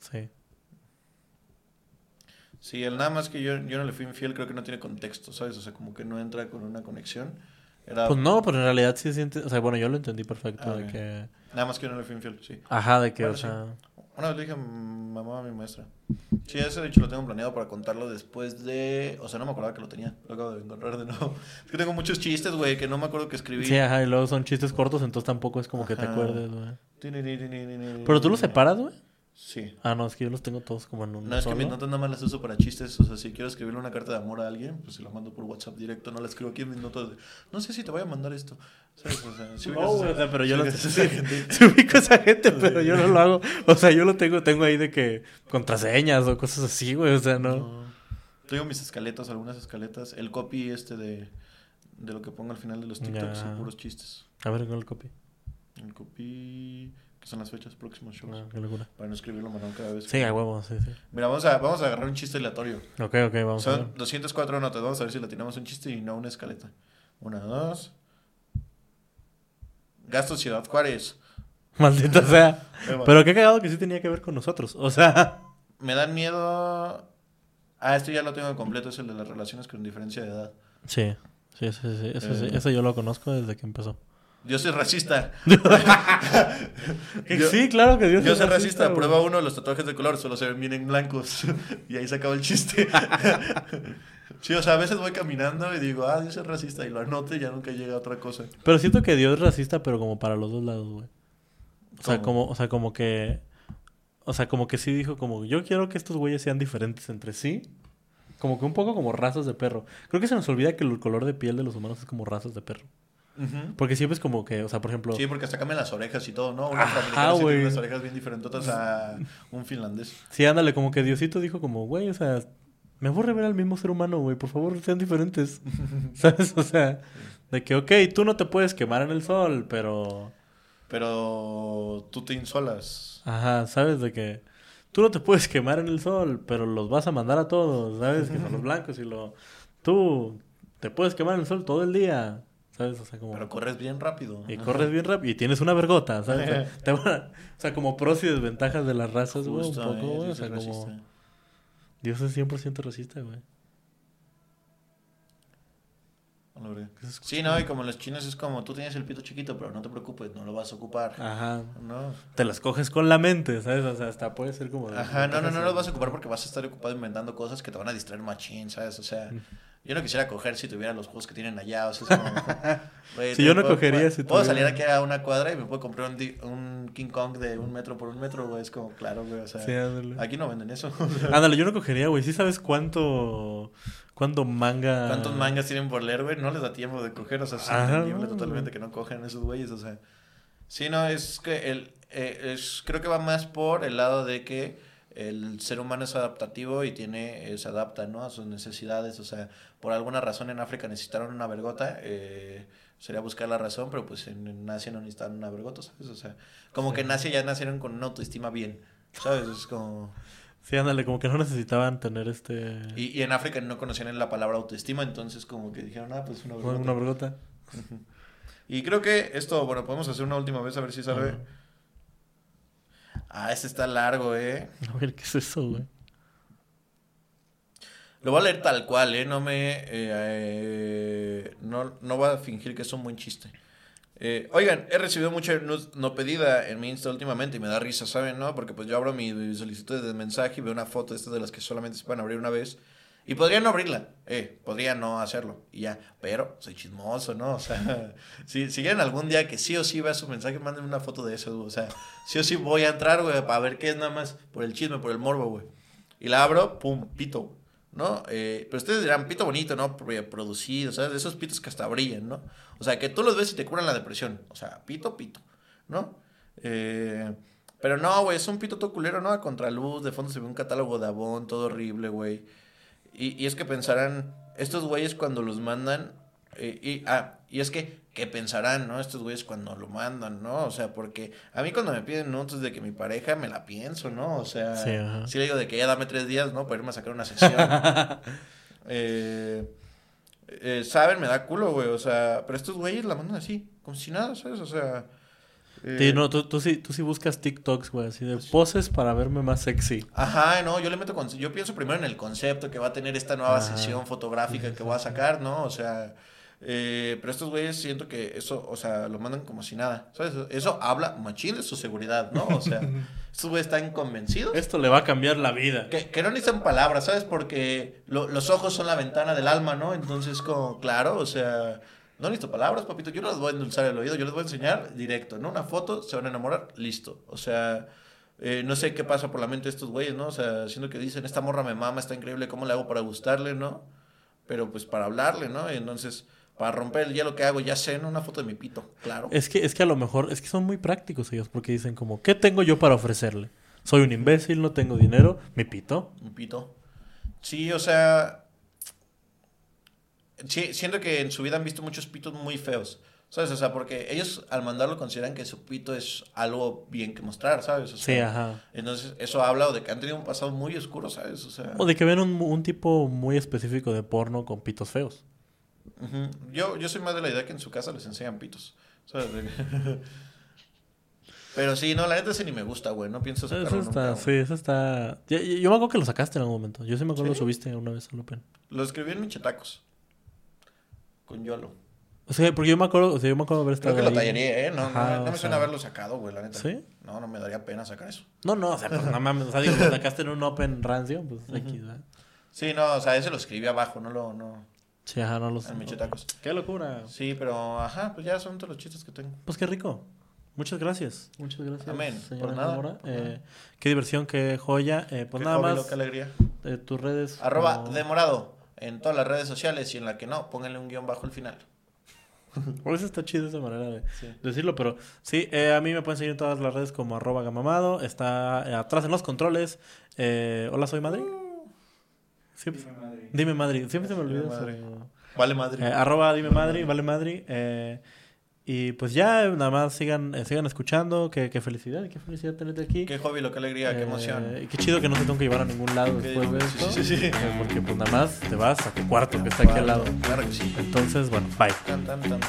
Sí. Sí, el nada más que yo, yo no le fui infiel creo que no tiene contexto, ¿sabes? O sea, como que no entra con una conexión. Era Pues no, pero en realidad sí siente. O sea, bueno, yo lo entendí perfecto. Ah, de que. nada más que yo no le fui infiel, sí. Ajá, de que, Bueno, o sí. Una vez le dije a mamá a mi maestra. Sí, ese de hecho lo tengo planeado para contarlo después de... O sea, no me acordaba que lo tenía. Lo acabo de encontrar de nuevo. Es que tengo muchos chistes, güey, que no me acuerdo que escribí. Sí, ajá, y luego son chistes cortos, entonces tampoco es como que te acuerdes, güey. Pero Pero tú los separas, güey. Sí. Ah, no, es que yo los tengo todos como en un. No, es que mis notas nada más las uso para chistes. O sea, si quiero escribirle una carta de amor a alguien, pues se la mando por WhatsApp directo. No la escribo aquí en mis notas. de, no sé si te voy a mandar esto. ¿Sabes? O sea, si ubicas No, a- güey, o sea, pero yo si lo ubicas a esa gente. Se ubico a esa gente, pero yo no lo hago. O sea, yo lo tengo, tengo ahí de que contraseñas o cosas así, güey. O sea, no. No. Tengo mis escaletas, algunas escaletas. El copy este de, de lo que pongo al final de los TikToks Ya. son puros chistes. A ver, con el copy. El copy, que son las fechas próximos shows. No, qué locura. Para no escribirlo manual cada vez. Sí, a huevo, sí, sí. Mira, vamos a, vamos a agarrar un chiste aleatorio. Ok, ok, vamos a ver. Son 204 notas. Vamos a ver si le tiramos un chiste y no una escaleta. Una, dos. Gasto Ciudad Juárez. Maldita sea. Pero qué cagado que sí tenía que ver con nosotros. O sea. Me dan miedo. Ah, este ya lo tengo completo. Es el de las relaciones con diferencia de edad. Sí, sí, sí, sí. Eso, sí, Eh. eso yo lo conozco desde que empezó. Yo soy racista. Yo- sí, claro que Dios Yo es soy racista, güey. prueba uno, los tatuajes de color solo se ven bien en blancos. y ahí se acaba el chiste. sí, o sea, a veces voy caminando y digo, ah, Dios es racista, y lo anoto y ya nunca llega a otra cosa. Pero siento que Dios es racista, pero como para los dos lados, güey. O sea, como, o sea, como que. O sea, como que sí dijo, como, yo quiero que estos güeyes sean diferentes entre sí. Como que un poco como razas de perro. Creo que se nos olvida que el color de piel de los humanos es como razas de perro. Porque siempre es como que, o sea, por ejemplo. Sí, porque hasta cambian las orejas y todo, ¿no? Un afroamericano sí güey. tiene unas orejas bien diferentes a un finlandés. Sí, ándale, como que Diosito dijo como, güey, o sea, me aburre ver al mismo ser humano, güey, por favor, sean diferentes. ¿Sabes? O sea, de que, ok, tú no te puedes quemar en el sol, pero... Pero tú te insolas. Ajá, ¿sabes? De que tú no te puedes quemar en el sol, pero los vas a mandar a todos, ¿sabes? Que son los blancos y lo... Tú te puedes quemar en el sol todo el día, ¿sabes? O sea, como... Pero corres bien rápido. Y corres bien rápido y tienes una vergota, ¿sabes? O sea, te van a- o sea, como pros y desventajas de las razas, güey, un poco, eh, güey. O sea, como... Dios es 100% racista, güey. Sí, no, y como los chinos es como tú tienes el pito chiquito, pero no te preocupes, no lo vas a ocupar. Ajá. No. Te las coges con la mente, ¿sabes? O sea, hasta puede ser como... Ajá, no, no, no de- los vas a ocupar porque vas a estar ocupado inventando cosas que te van a distraer machín, ¿sabes? O sea, yo no quisiera coger si tuviera los juegos que tienen allá, o sea, es como... Sí, yo no puedo- cogería puedo- si Puedo tuviera- salir aquí a una cuadra y me puedo comprar un, un King Kong de un metro por un metro, güey, es como, claro, güey, o sea... Sí, ándale. Aquí no venden eso. Ándale, yo no cogería, güey. ¿Sí sabes cuánto... cuánto manga... ¿Cuántos mangas tienen por leer, güey? No les da tiempo de coger, o sea, es Ajá, entendible totalmente que no cogen esos güeyes, o sea. Sí, no, es que el, eh, es, creo que va más por el lado de que el ser humano es adaptativo y tiene, eh, se adapta, ¿no? A sus necesidades, o sea, por alguna razón en África necesitaron una vergota, eh, sería buscar la razón, pero pues en, Asia no necesitaron una vergota, ¿sabes? O sea, como Sí. que en Asia ya nacieron con una autoestima bien, ¿sabes? Es como... Sí, ándale, como que no necesitaban tener este... Y, y en África no conocían la palabra autoestima, entonces como que dijeron, ah, pues una vergota. una vergota. Y creo que esto, bueno, podemos hacer una última vez a ver si sale. Ajá. Ah, este está largo, eh. A ver, ¿qué es eso, güey? Lo voy a leer tal cual, eh. No me. eh, eh, no, no voy a fingir que es un buen chiste. Eh, oigan, he recibido mucha no, no pedida en mi Insta últimamente y me da risa, ¿saben? ¿No? Porque pues yo abro mi, mi solicitud de mensaje y veo una foto de estas de las que solamente se pueden abrir una vez. Y podría no abrirla, eh, podría no hacerlo y ya, pero soy chismoso, ¿no? O sea, si, si algún día que sí o sí vea su mensaje, mándenme una foto de eso, güey. O sea, sí o sí voy a entrar, güey, para ver qué es nada más, por el chisme, por el morbo, güey. Y la abro, pum, pito, ¿no? Eh, pero ustedes dirán, pito bonito, ¿no? Pro- Producido, ¿sabes? De esos pitos que hasta brillan, ¿no? O sea, que tú los ves y te curan la depresión. O sea, pito, pito, ¿no? Eh, pero no, güey, es un pito todo culero, ¿no? A contraluz, de fondo se ve un catálogo de Avon, todo horrible, güey. Y, y es que pensarán, estos güeyes cuando los mandan, eh, y, ah, y es que, ¿qué pensarán, no? Estos güeyes cuando lo mandan, ¿no? O sea, porque a mí cuando me piden notas de que mi pareja me la pienso, ¿no? O sea, Sí, sí le digo de que ya dame tres días, ¿no? Para irme a sacar una sesión. eh, eh, Saben, me da culo, güey, o sea, pero estos güeyes la mandan así, como si nada, ¿sabes? O sea... eh, Sí, no, tú, tú, sí, tú sí buscas TikToks, güey, así de poses para verme más sexy. Ajá, no, yo le meto con, yo pienso primero en el concepto que va a tener esta nueva Ajá. sesión fotográfica que voy a sacar, ¿no? O sea, eh, pero estos güeyes siento que eso, o sea, lo mandan como si nada, ¿sabes? Eso habla machín de su seguridad, ¿no? O sea, estos güeyes están convencidos Esto le va a cambiar la vida. que, que no necesitan palabras, ¿sabes? Porque lo- los ojos son la ventana del alma, ¿no? Entonces, como, claro, o sea, no necesito palabras, papito. Yo no les voy a endulzar el oído, yo les voy a enseñar directo, ¿no? Una foto, se van a enamorar, listo. O sea, eh, no sé qué pasa por la mente de estos güeyes, ¿no? O sea, siendo que dicen, esta morra me mama, está increíble, ¿cómo le hago para gustarle, ¿no? Pero pues para hablarle, ¿no? Y entonces, para romper el hielo que hago, ya sé, ¿no? Una foto de mi pito, claro. Es que, es que a lo mejor, es que son muy prácticos ellos, porque dicen como, ¿qué tengo yo para ofrecerle? Soy un imbécil, no tengo dinero, mi pito. Un pito. Sí, o sea. Sí, siento que en su vida han visto muchos pitos muy feos. ¿Sabes? O sea, porque ellos al mandarlo consideran que su pito es algo bien que mostrar, ¿sabes? O Sí, sea, ajá. Entonces, eso habla de que han tenido un pasado muy oscuro, ¿sabes? O sea. O de que ven un, un tipo muy específico de porno con pitos feos. ujú. yo, yo soy más de la idea que en su casa les enseñan pitos. ¿Sabes? Pero sí, no, la neta ese ni me gusta, güey. No pienso sacarlo Eso está, sí, eso está... Ya- Yo me acuerdo que lo sacaste en algún momento. Yo sí me acuerdo ¿Sí? que lo subiste una vez al Open. Lo escribí en Michetacos. Con Yolo. O sea, porque yo me acuerdo, o sea, yo me acuerdo haber estado Creo que lo ahí. tallaría, ¿eh? No, Ajá, no, no o me sea- suena haberlo sacado, güey, la neta. ¿Sí? No, no me daría pena sacar eso. No, no, o sea, pues no mames. O sea, digo, lo sacaste en un Open rancio, pues aquí, ¿verdad? Sí, no, o sea, ese lo escribí abajo, no lo, no, Sí, ajá, no lo sé. en Michetacos. ¡Qué locura! Sí, pero, ajá, pues ya son todos los chistes que tengo. Pues qué rico. Muchas gracias. Muchas gracias. Amén. señora Por nada, por Eh, nada. qué diversión, qué joya. Eh, pues Qué nada más, qué alegría. eh, tus redes. Arroba como- demorado en todas las redes sociales y en la que no, pónganle un guion bajo el final. Por eso está chido esa manera de Sí. decirlo, pero sí, eh, a mí me pueden seguir en todas las redes como arroba gamamado. Está eh, atrás en los controles. Eh, Hola, soy Madrid. Siempre- Dime Madrid. Siempre se me Dime olvida Madrid. Vale, madre. Eh, arroba dime Madrid, vale Madrid. Eh, y pues ya, nada más sigan, eh, sigan escuchando. Qué, qué felicidad, qué felicidad tenerte aquí. Qué júbilo, qué alegría, qué Eh, emoción. y qué chido que no te tengo que llevar a ningún lado Qué- después de sí, esto. sí, sí, sí. Eh, porque pues nada más te vas a tu cuarto que está aquí al lado. Claro que sí. Entonces, bueno, bye. Tan, tan, tan.